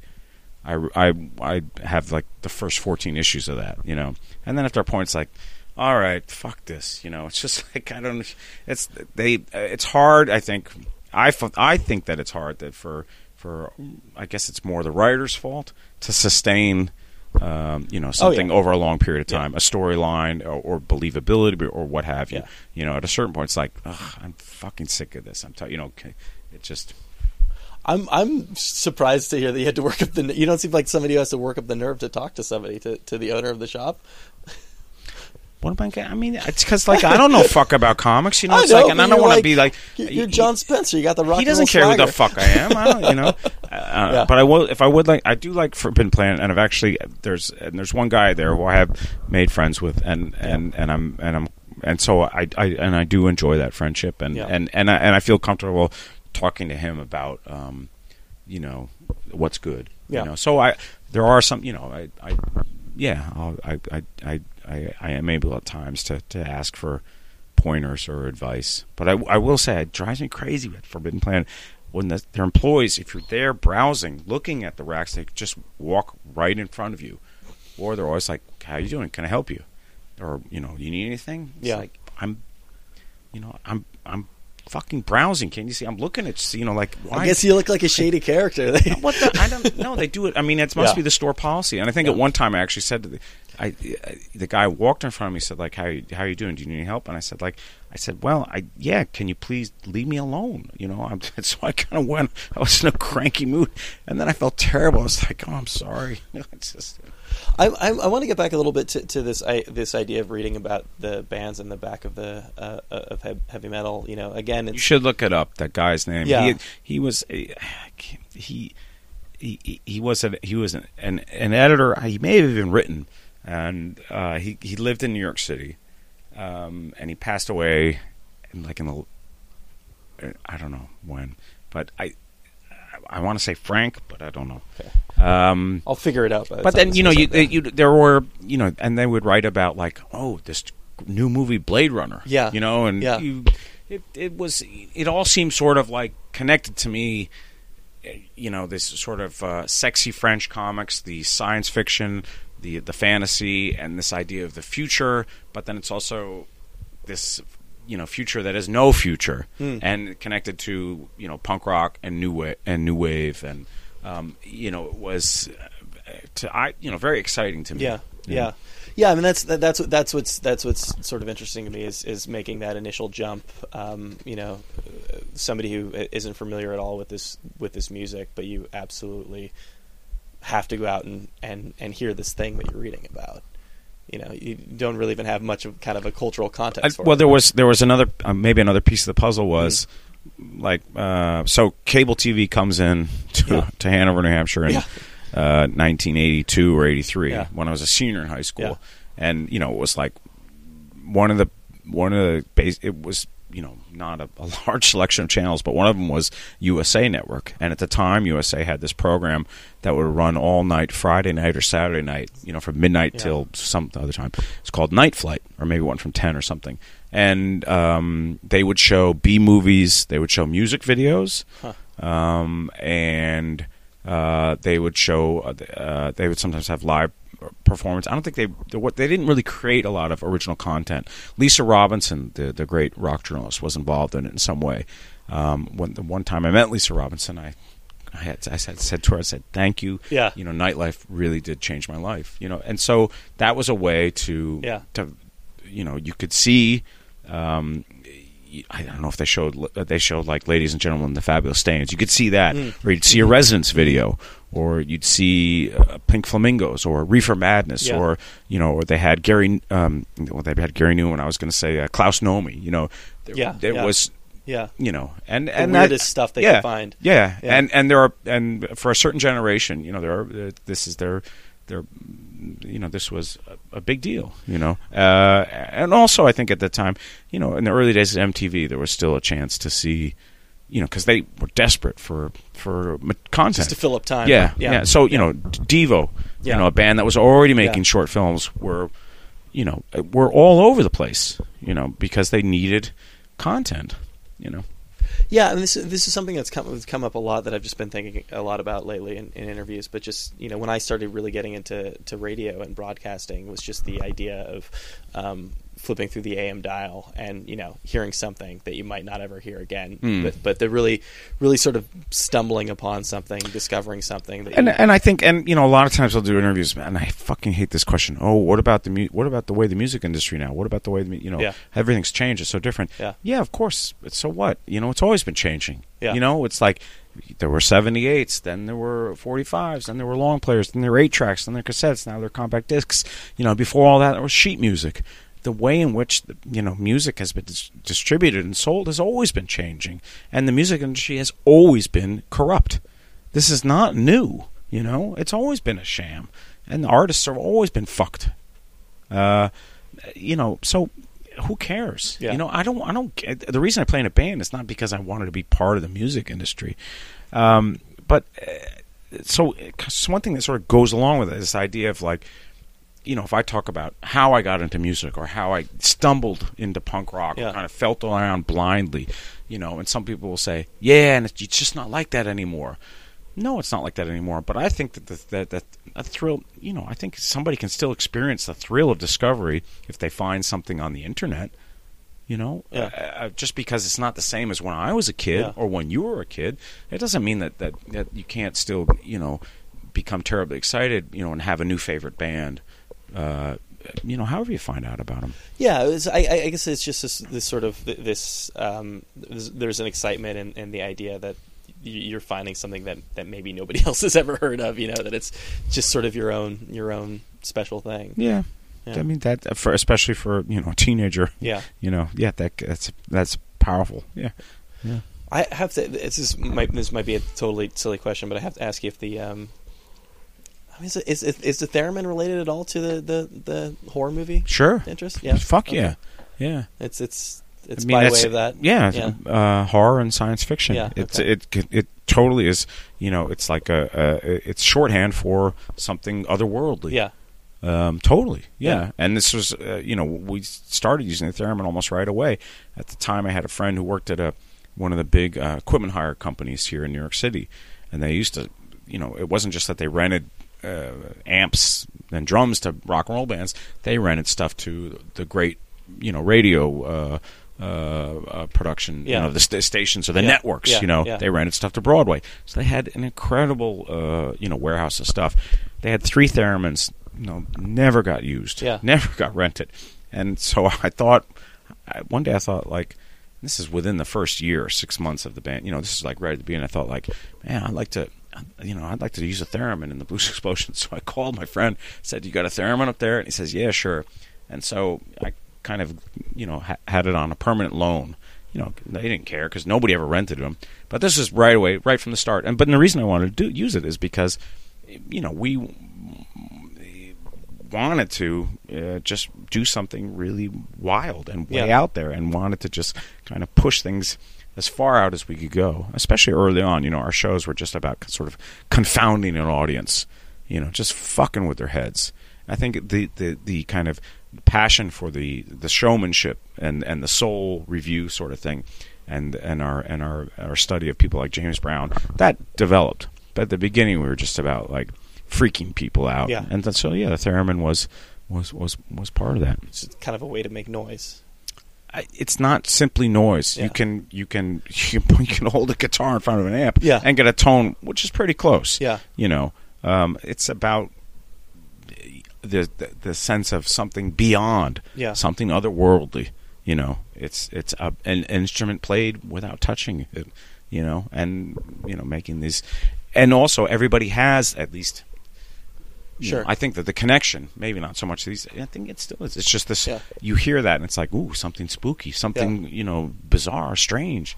I, I, I have like the first fourteen issues of that, you know, and then after a point, it's like, all right, fuck this, you know. It's just like I don't. It's they. It's hard. I think. I, I think that it's hard that for for I guess it's more the writer's fault to sustain Um, you know, something Oh, yeah. over a long period of Yeah. time, a storyline or, or believability or what have you. Yeah. You know, at a certain point, it's like, Ugh, I'm fucking sick of this. I'm, t- you know, it just. I'm I'm surprised to hear that you had to work up the. You don't seem like somebody who has to work up the nerve to talk to somebody to, to the owner of the shop. What am I? gonna- I mean, it's because like I don't know fuck about comics. You know, I it's know, like, and I don't want to like- be like You're, Jon Spencer. You got the rock. he doesn't care who the fuck I am. I don't, you know. Uh, Yeah. But I will if I would like. I do like Forbidden Planet, and I've actually there's and there's one guy there who I have made friends with, and and and I'm and I'm and so I, I and I do enjoy that friendship, and Yeah. and and I, and I feel comfortable talking to him about um, you know what's good. Yeah. You know, so I there are some you know I I yeah I'll, I I I I I am able at times to to ask for pointers or advice. But I, I will say it drives me crazy with Forbidden Planet when the, their employees, if you're there browsing, looking at the racks, they just walk right in front of you, or they're always like, "How you doing? Can I help you?" Or you know, do "You need anything?" It's Yeah. like I'm, you know, I'm I'm fucking browsing. Can you see? I'm looking at you know like why I guess you look like a shady character. what the? I don't know. They do it. I mean, it must Yeah. be the store policy. And I think Yeah. at one time I actually said to the, I, I- the guy walked in front of me, said like, "How you, how you doing? Do you need any help?" And I said like, I said, "Well, I yeah. Can you please leave me alone?" You know. I'm, so I kind of went. I was in a cranky mood, and then I felt terrible. I was like, "Oh, I'm sorry." it's just. I, I, I want to get back a little bit to, to this I, this idea of reading about the bands in the back of the uh, of heavy metal. You know, again, You should look it up. That guy's name. Yeah. He, he was. a- He. He, he was an he was an, an an editor. He may have even written, and uh, he he lived in New York City, um, and he passed away, in like in the I don't know when, but I I want to say Frank, but I don't know. Okay. Um, I'll figure it out. the but then you know you, you there were you know and they would write about like oh this new movie Blade Runner Yeah. you know and Yeah. you, it it was it all seemed sort of like connected to me you know this sort of uh, sexy French comics the science fiction the the fantasy and this idea of the future but then it's also this you know future that is no future Hmm. and connected to you know punk rock and new wave and new wave and um, you know it was uh, to I you know very exciting to me Yeah, yeah, yeah. I mean, that's that, that's what that's what's that's what's sort of interesting to me is is making that initial jump. Um, you know, somebody who isn't familiar at all with this with this music, but you absolutely have to go out and and and hear this thing that you're reading about. You know, you don't really even have much of kind of a cultural I, context. for well it. there was there was another uh, maybe another piece of the puzzle was Hmm. like uh, so cable TV comes in to, Yeah. to Hanover New Hampshire in Yeah. uh, 1982 or 83 Yeah. when I was a senior in high school and you know it was like one of the one of the base it was you know not a, a large selection of channels but one of them was USA Network and at the time USA had this program that would run all night Friday night or Saturday night you know from midnight Yeah. till some other time it's called Night Flight or maybe one from 10 or something and um, they would show B movies they would show music videos Huh. um, and uh, they would show uh, uh, they would sometimes have live performance. I don't think they they what they didn't really create a lot of original content. Lisa Robinson, the the great rock journalist, was involved in it in some way. Um, when the one time I met Lisa Robinson, I I had I said, said to her, I said, "Thank you." Yeah. you know, Night Flight really did change my life. You know, and so that was a way to Yeah. to you know you could see. Um, I don't know if they showed they showed like ladies and gentlemen the fabulous stains. You could see that, Mm. or you'd see a Residents video, or you'd see uh, Pink Flamingos, or Reefer Madness, Yeah. or you know, or they had Gary. Um, well, they had Gary Numan. I was going to say uh, Klaus Nomi. You know, there, Yeah, there yeah. was yeah, you know, and the and that- stuff they yeah, could find. Yeah. Yeah. and and there are and for a certain generation, you know, there are uh, this is their their you know this was a, a big deal, you know, uh, and also I think at the time, you know, in the early days of MTV, there was still a chance to see. You know, because they were desperate for for content just to fill up time. yeah, yeah, yeah. So you know, Devo, Yeah. you know, a band that was already making Yeah. short films, were, you know, were all over the place. You know, because they needed content. You know, Yeah, and this this is something that's come that's come up a lot that I've just been thinking a lot about lately in, in interviews. But just you know, when I started really getting into to radio and broadcasting, was just the idea of um, flipping through the AM dial and you know hearing something that you might not ever hear again. Hmm. But but they're really really sort of stumbling upon something, discovering something that and you, and I think and you know a lot of times I'll do interviews man I fucking hate this question oh what about the mu- what about the way the music industry now what about the way the, you know Yeah. everything's changed it's so different Yeah. yeah. of course But so what you know it's always been changing Yeah. you know it's like there were 78s then there were 45s then there were long players then there were 8 tracks then there were cassettes now they're compact discs you know before all that there was sheet music the way in which the, you know music has been dis- distributed and sold has always been changing and the music industry has always been corrupt this is not new. You know, it's always been a sham, and the artists have always been fucked. Uh, you know, so who cares? Yeah. You know, I don't. I don't. The reason I play in a band is not because I wanted to be part of the music industry, um, but uh, so, so one thing that sort of goes along with it is this idea of like, you know, if I talk about how I got into music or how I stumbled into punk rock Yeah. or kind of felt around blindly, you know, and some people will say, yeah, and it's it's just not like that anymore. No, it's not like that anymore. But I think that the, that that a thrill, you know, I think somebody can still experience the thrill of discovery if they find something on the internet. You know, Yeah. uh, uh, just because it's not the same as when I was a kid Yeah. or when you were a kid, it doesn't mean that, that that you can't still, you know, become terribly excited, you know, and have a new favorite band. Uh, you know, however you find out about them. Yeah, it was, I, I guess it's just this, this sort of this. Um, there's, there's an excitement and, in the idea that you're finding something that, that maybe nobody else has ever heard of. You know that it's just sort of your own your own special thing. Yeah. Yeah. I mean that for especially for you know a teenager. Yeah. You know, yeah, that that's that's powerful. Yeah. Yeah. I have to. This is might this might be a totally silly question, but I have to ask you if the um. I mean, Is, it, is, it, is the theremin related at all to the, the, the horror movie Sure. interest? Yeah, Fuck Okay. yeah. Yeah. It's it's it's I mean, by way of that. Yeah, Yeah. Uh, horror and science fiction. Yeah, it's okay. it it totally is. You know, it's like a, a it's shorthand for something otherworldly. Yeah. Um, totally, yeah. Yeah. And this was, uh, you know, we started using the theremin almost right away. At the time, I had a friend who worked at a one of the big uh, equipment hire companies here in New York City, and they used to, you know, it wasn't just that they rented uh, amps and drums to rock and roll bands; they rented stuff to the great, you know, radio. Uh, uh, uh, production, Yeah. you know, the st- stations or the Yeah. networks, Yeah. you know, they rented stuff to Broadway. So they had an incredible, uh, you know, warehouse of stuff. They had three theremins, you know, never got used, Yeah. never got rented. And so I thought, one day I thought, like, this is within the first year, six months of the band. You know, this is like right at the beginning. I thought, like, man, I'd like to, you know, I'd like to use a theremin in the Blues Explosion. So I called my friend, said, "You got a theremin up there?" And he says, "Yeah, sure." And so I kind of, you know, ha- had it on a permanent loan. You know, they didn't care because nobody ever rented them. But this is right away, right from the start. And but the reason I wanted to do, use it is because, you know, we wanted to uh, just do something really wild and way Yeah. out there and wanted to just kind of push things as far out as we could go especially early on. You know our shows were just about sort of confounding an audience you know just fucking with their heads. I think the the, the kind of passion for the the showmanship and and the soul review sort of thing and and our and our our study of people like James Brown that developed. But at the beginning we were just about like freaking people out. Yeah. and so yeah the theremin was was was was part of that. It's kind of a way to make noise. It's not simply noise. Yeah. You can you can you can, hold a guitar in front of an amp Yeah. and get a tone which is pretty close. Yeah. You know, um, it's about the, the the sense of something beyond, Yeah. something otherworldly. You know, it's it's a, an, an instrument played without touching it. You know, and you know making these, and also everybody has at least. You know, Sure. I think that the connection, maybe not so much these. I think it still is. It's just this. Yeah. You hear that, and it's like, ooh, something spooky, something you know, bizarre, strange.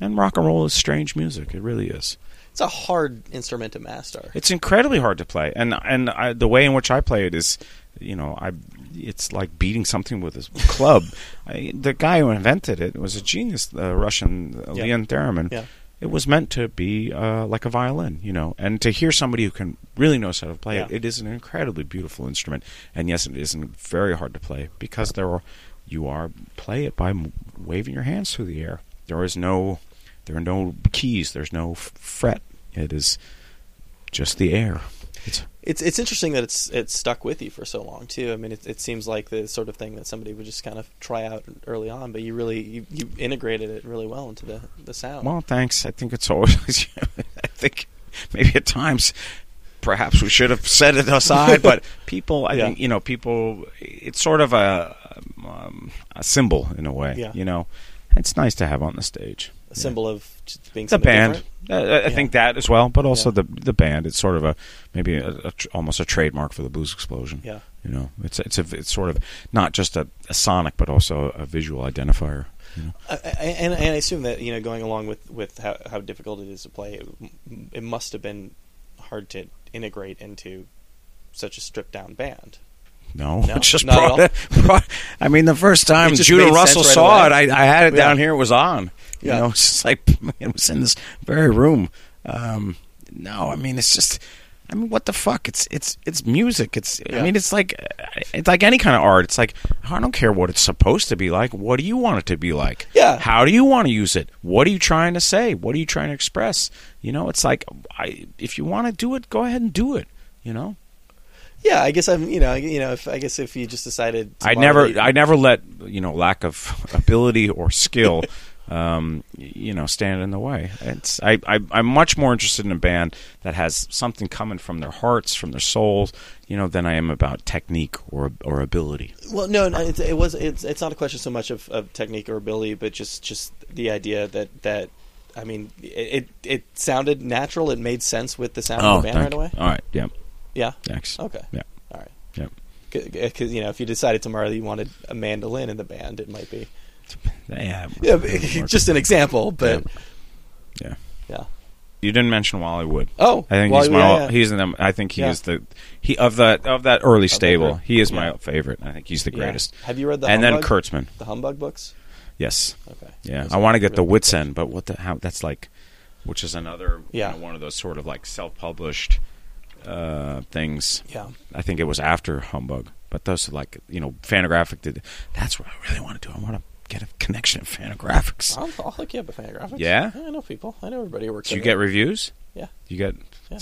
And rock and roll is strange music. It really is. It's a hard instrument to master. It's incredibly hard to play, and and I, the way in which I play it is, you know, I it's like beating something with a club. I, the guy who invented it was a genius, the Russian uh, Yeah. Leon Theremin. Yeah. It was meant to be uh, like a violin, you know, and to hear somebody who can really knows how to play it, it is an incredibly beautiful instrument. And yes, it isn't very hard to play because there are you are play it by waving your hands through the air. There is no there are no keys. There's no f- fret. It is just the air. It's it's it's interesting that it's it's stuck with you for so long too. I mean, it, it seems like the sort of thing that somebody would just kind of try out early on, but you really you, you integrated it really well into the the sound. Well, thanks. I think it's always. I think maybe at times, perhaps we should have set it aside. but people, I Yeah. think you know, people. It's sort of a um, a symbol in a way. Yeah. You know, it's nice to have on the stage. a symbol of being The band, uh, I Yeah. think that as well, but also Yeah. the the band. It's sort of a maybe a, a tr- almost a trademark for the blues explosion. Yeah. You know, it's it's a it's sort of not just a, a sonic, but also a visual identifier. You know? I, I, and, and I assume that you know, going along with with how, how difficult it is to play, it, it must have been hard to integrate into such a stripped down band. No, No? it just Not at brought, brought- I mean, the first time Judah Russell right saw away. it, I, I had it Yeah. down here. It was on. You Yeah. know, it's just like it was in this very room. Um, no, I mean, it's just. I mean, what the fuck? It's it's it's music. It's I mean, it's like it's like any kind of art. It's like I don't care what it's supposed to be like. What do you want it to be like? Yeah. How do you want to use it? What are you trying to say? What are you trying to express? You know, it's like I if you want to do it, go ahead and do it. You know. Yeah, I guess I'm. You know, you know. If I guess if you just decided, I never, I never let you know lack of ability or skill, um, you know, stand in the way. It's I, I, I'm much more interested in a band that has something coming from their hearts, from their souls, you know, than I am about technique or or ability. Well, no, no it, it was. It's it's not a question so much of, of technique or ability, but just just the idea that that. I mean, it it sounded natural. It made sense with the sound of the band right away. All right, yeah, Yeah. thanks. Okay. Yeah, All right. yeah, Because you know, if you decided tomorrow that you wanted a mandolin in the band, it might be. Yeah. Yeah, just an example, but yeah. yeah. You didn't mention Wally Wood. Oh, I think well, he's my. yeah, yeah. He's in them. I think he Yeah. is the he of that of that early the stable. group. He is Yeah. my favorite. I think he's the Yeah. greatest. Have you read the and then Kurtzman. the Humbug books? Yes. Okay. Yeah, Those I want to get the really Witzend, but what the how that's like, which is another Yeah. you know, one of those sort of like self-published uh, things. Yeah. I think it was after Humbug, but those are like you know Fantagraphic did. That's what I really want to do. I want to get a connection of Fantagraphics. I'll, I'll hook you up with Fantagraphics. Yeah? I know people. I know everybody who works. Do you get reviews? Yeah. You get. Yeah.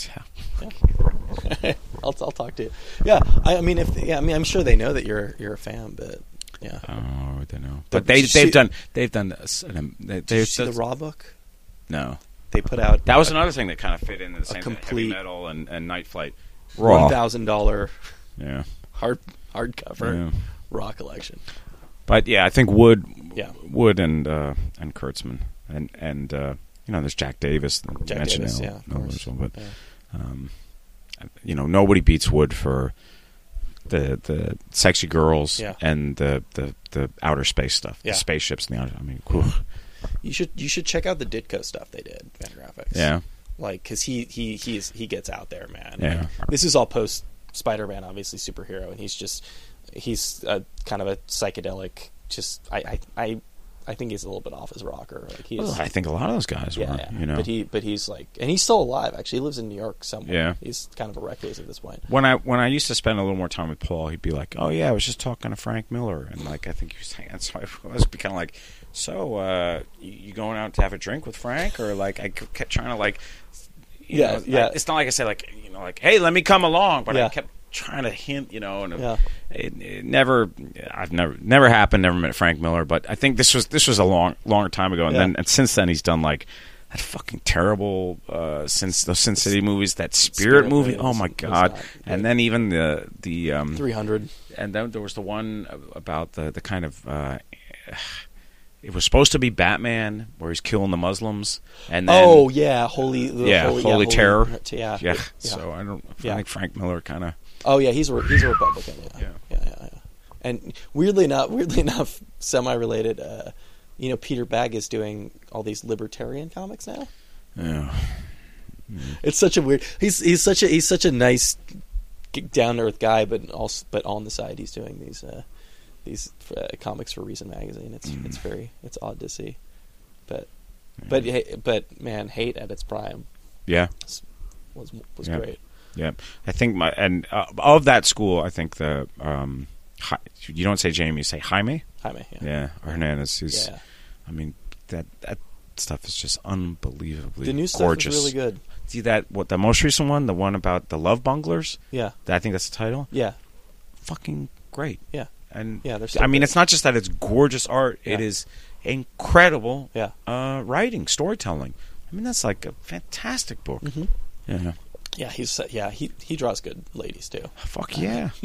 I'll I'll talk to you. Yeah. I, I mean, if yeah, I mean, I'm sure they know that you're you're a fan, but yeah. Oh, I don't know. The- But they you see- they've done they've done this. They, Did you see the Raw book? No, They put out that was another thing that kind of fit into the same thing, complete- heavy metal and, and Night Flight. Raw. one thousand dollar Yeah. hard hardcover Yeah. Raw collection. But yeah, I think Wood, Yeah. Wood and uh, and Kurtzman and and uh, you know there's Jack Davis. Jack mentioned Davis, yeah, of no course. but Yeah. um, you know nobody beats Wood for the the sexy girls Yeah. and the, the the outer space stuff, Yeah. the spaceships and the outer. I mean, whew. You should you should check out the Ditko stuff they did, Fantagraphics. yeah, like because he he he's he gets out there, man. Yeah. Like, this is all post Spider Man, obviously superhero, and he's just he's a kind of a psychedelic. Just I I I, I think he's a little bit off his rocker. Like he's Well, I think a lot of those guys yeah, were. yeah. You know, but he but he's like and he's still alive. Actually, he lives in New York somewhere. Yeah. he's kind of a recluse at this point. when I when I used to spend a little more time with Paul, he'd be like, "Oh yeah, I was just talking to Frank Miller," and like I think he was saying, so I was kind of like, "So uh, you, you going out to have a drink with Frank?" Or like I kept trying to like, Yeah, know, yeah. I- it's not like I said like you know like, "Hey, let me come along," but Yeah. I kept trying to hint, you know, and Yeah. it, it never, I've never never happened. Never met Frank Miller, but I think this was this was a long longer time ago, and Yeah. then and since then he's done like. That fucking terrible uh, since the Sin City movies, that Spirit, Spirit movie. movie Oh my god! not And then even the the um, Three hundred. and then there was the one about the the kind of uh, it was supposed to be Batman where he's killing the Muslims and then Oh yeah, holy yeah, holy, Holy Terror. Yeah, yeah, yeah. so I don't I Yeah. think Frank Miller kind of Oh yeah, he's a he's a Republican. Yeah, Yeah. yeah, yeah. yeah. And weirdly enough, weirdly enough, semi-related. Uh, you know, Peter Bagge is doing all these libertarian comics now. yeah It's such a weird. He's he's such a he's such a nice, down to earth guy, but also but on the side he's doing these uh, these uh, comics for Reason magazine. It's Mm. it's very it's odd to see, but—but—but man, hate at its prime yeah was was Yeah. great. yeah I think my and uh, of that school I think the um Hi- you don't say Jamie you say Jaime Jaime, yeah, yeah Hernandez is yeah. I mean that that stuff is just unbelievably The new stuff gorgeous is really good. see that what the most recent one, the one about the love bunglers. Yeah, I think that's the title. yeah, Fucking great. yeah, And Yeah, they're so I mean, good. it's not just that it's gorgeous art; it Yeah. is incredible yeah. uh, writing, storytelling. I mean, that's like a fantastic book. Mhm. Yeah. Yeah, he's yeah he he draws good ladies too. Fuck yeah.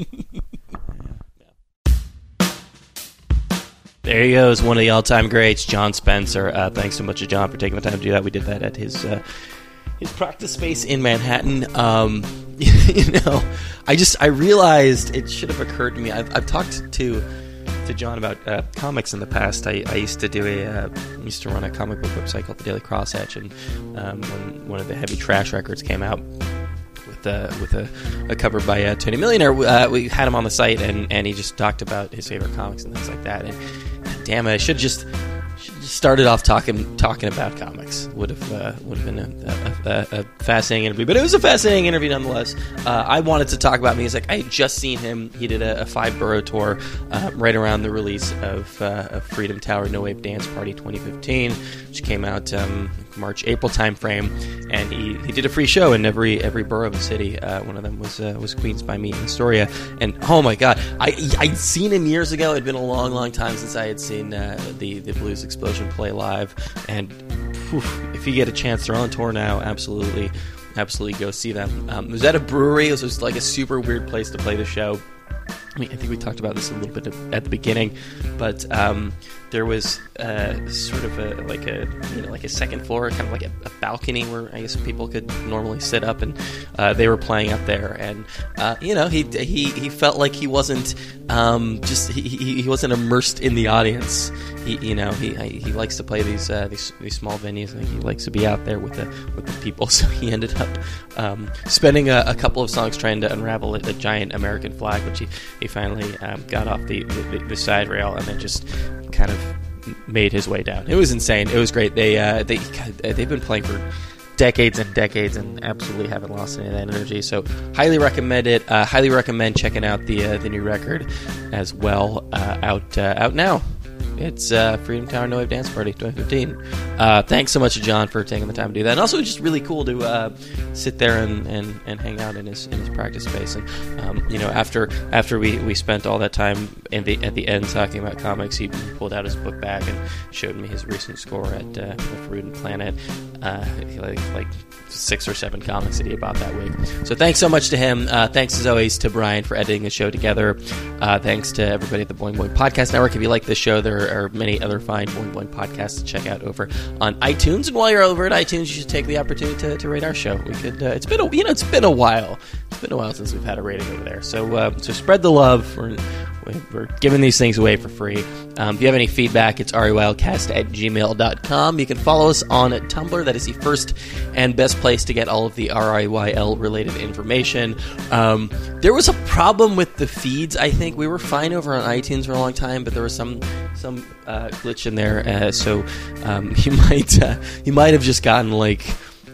There he goes, one of the all-time greats, Jon Spencer. Uh, thanks so much to Jon for taking the time to do that. We did that at his uh, his practice space in Manhattan. Um, you know, I just I realized it should have occurred to me. I've, I've talked to to Jon about uh, comics in the past. I, I used to do a uh, used to run a comic book website called the Daily Crosshatch, and um, when one of the heavy trash records came out, with uh, with a, a cover by uh, Tony Millionaire. Uh, we had him on the site, and, and he just talked about his favorite comics and things like that. And damn it, I should just should just started off talking talking about comics. Would have uh, would have been a, a, a, a fascinating interview, but it was a fascinating interview nonetheless. Uh, I wanted to talk about music. I had just seen him. He did a, five borough tour uh, right around the release of, uh, of Freedom Tower No Wave Dance Party 2015, which came out um, March April timeframe, and he, he did a free show in every every borough of the city. Uh, one of them was uh, was Queens by me in Astoria, and oh my god, I I'd seen him years ago. It'd been a long, long time since I had seen uh, the the Blues Explosion play live, and whew, if you get a chance, they're on tour now. Absolutely, absolutely go see them. Um, it was at a brewery. It was like a super weird place to play the show. I mean, I think we talked about this a little bit at the beginning, but um, there was uh, sort of a like a you know like a second floor, kind of like a, a balcony where I guess people could normally sit up, and uh, they were playing up there, and uh, you know he he he felt like he wasn't um, just he he wasn't immersed in the audience. He you know he he likes to play these uh, these these small venues, and he likes to be out there with the with the people. So he ended up um, spending a, a couple of songs trying to unravel a, a giant American flag, which he he finally um, got off the, the the side rail, and then just kind of made his way down. It was insane. It was great. They uh, they they've been playing for decades and decades and absolutely haven't lost any of that energy. So highly recommend it. Uh, highly recommend checking out the uh, the new record as well. Uh, out uh, out now. It's uh, Freedom Tower No Wave Dance Party 2015. Uh, thanks so much to Jon for taking the time to do that, and also just really cool to uh, sit there and, and, and hang out in his in his practice space. And um, you know, after after we, we spent all that time in the, at the end talking about comics, he pulled out his book bag and showed me his recent score at uh, the Forbidden Planet. Uh, like, like six or seven comics that he bought that week. So thanks so much to him. Uh, thanks as always to Brian for editing the show together. Uh, thanks to everybody at the Boing Boing Podcast Network. If you like this show, there are many other fine Boing Boing podcasts to check out over on iTunes. And while you're over at iTunes, you should take the opportunity to, to rate our show. We could. Uh, it's been a you know it's been a while. It's been a while since we've had a rating over there. So uh, so spread the love. We're, we're giving these things away for free. Um, if you have any feedback, it's rewildcast at gmail.com. You can follow us on Tumblr. That is the first and best place to get all of the RIYL related information. Um, there was a problem with the feeds, I think. We were fine over on iTunes for a long time, but there was some some uh, glitch in there. Uh, so um, you might uh, you might have just gotten like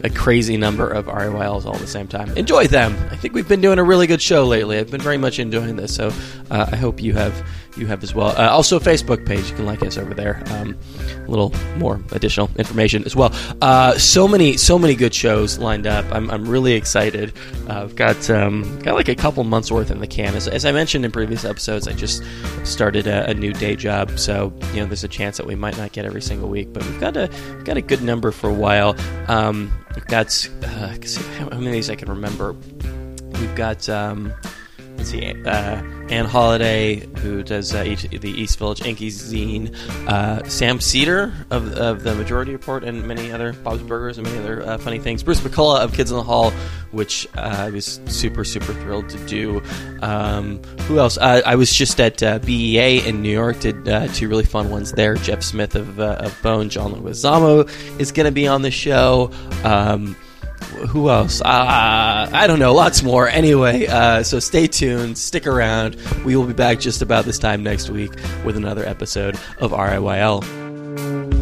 a crazy number of RIYLs all at the same time. Enjoy them. I think we've been doing a really good show lately. I've been very much enjoying this, so uh, I hope you have you have as well. Uh, also, a Facebook page. You can like us over there. Um, a little more additional information as well. Uh, so many so many good shows lined up. I'm, I'm really excited. Uh, I've got um, got like a couple months worth in the can. As, as I mentioned in previous episodes, I just started a, a, new day job, so you know there's a chance that we might not get every single week, but we've got a we've got a good number for a while. Um, We've got uh, how many of these I can remember. We've got um, let's see, uh, Halliday who does uh, each, the East Village Inky zine, uh, Sam Seder of, of the Majority Report, and many other Bob's Burgers and many other uh, funny things. Bruce McCulloch of Kids in the Hall, which uh, I was super super thrilled to do. Um, who else? Uh, I was just at BEA in New York. Did two really fun ones there. Jeff Smith of, of Bone, John Leguizamo is going to be on the show. Um, who else? Uh, I don't know. Lots more. Anyway, uh, so stay tuned. Stick around. We will be back just about this time next week with another episode of RIYL.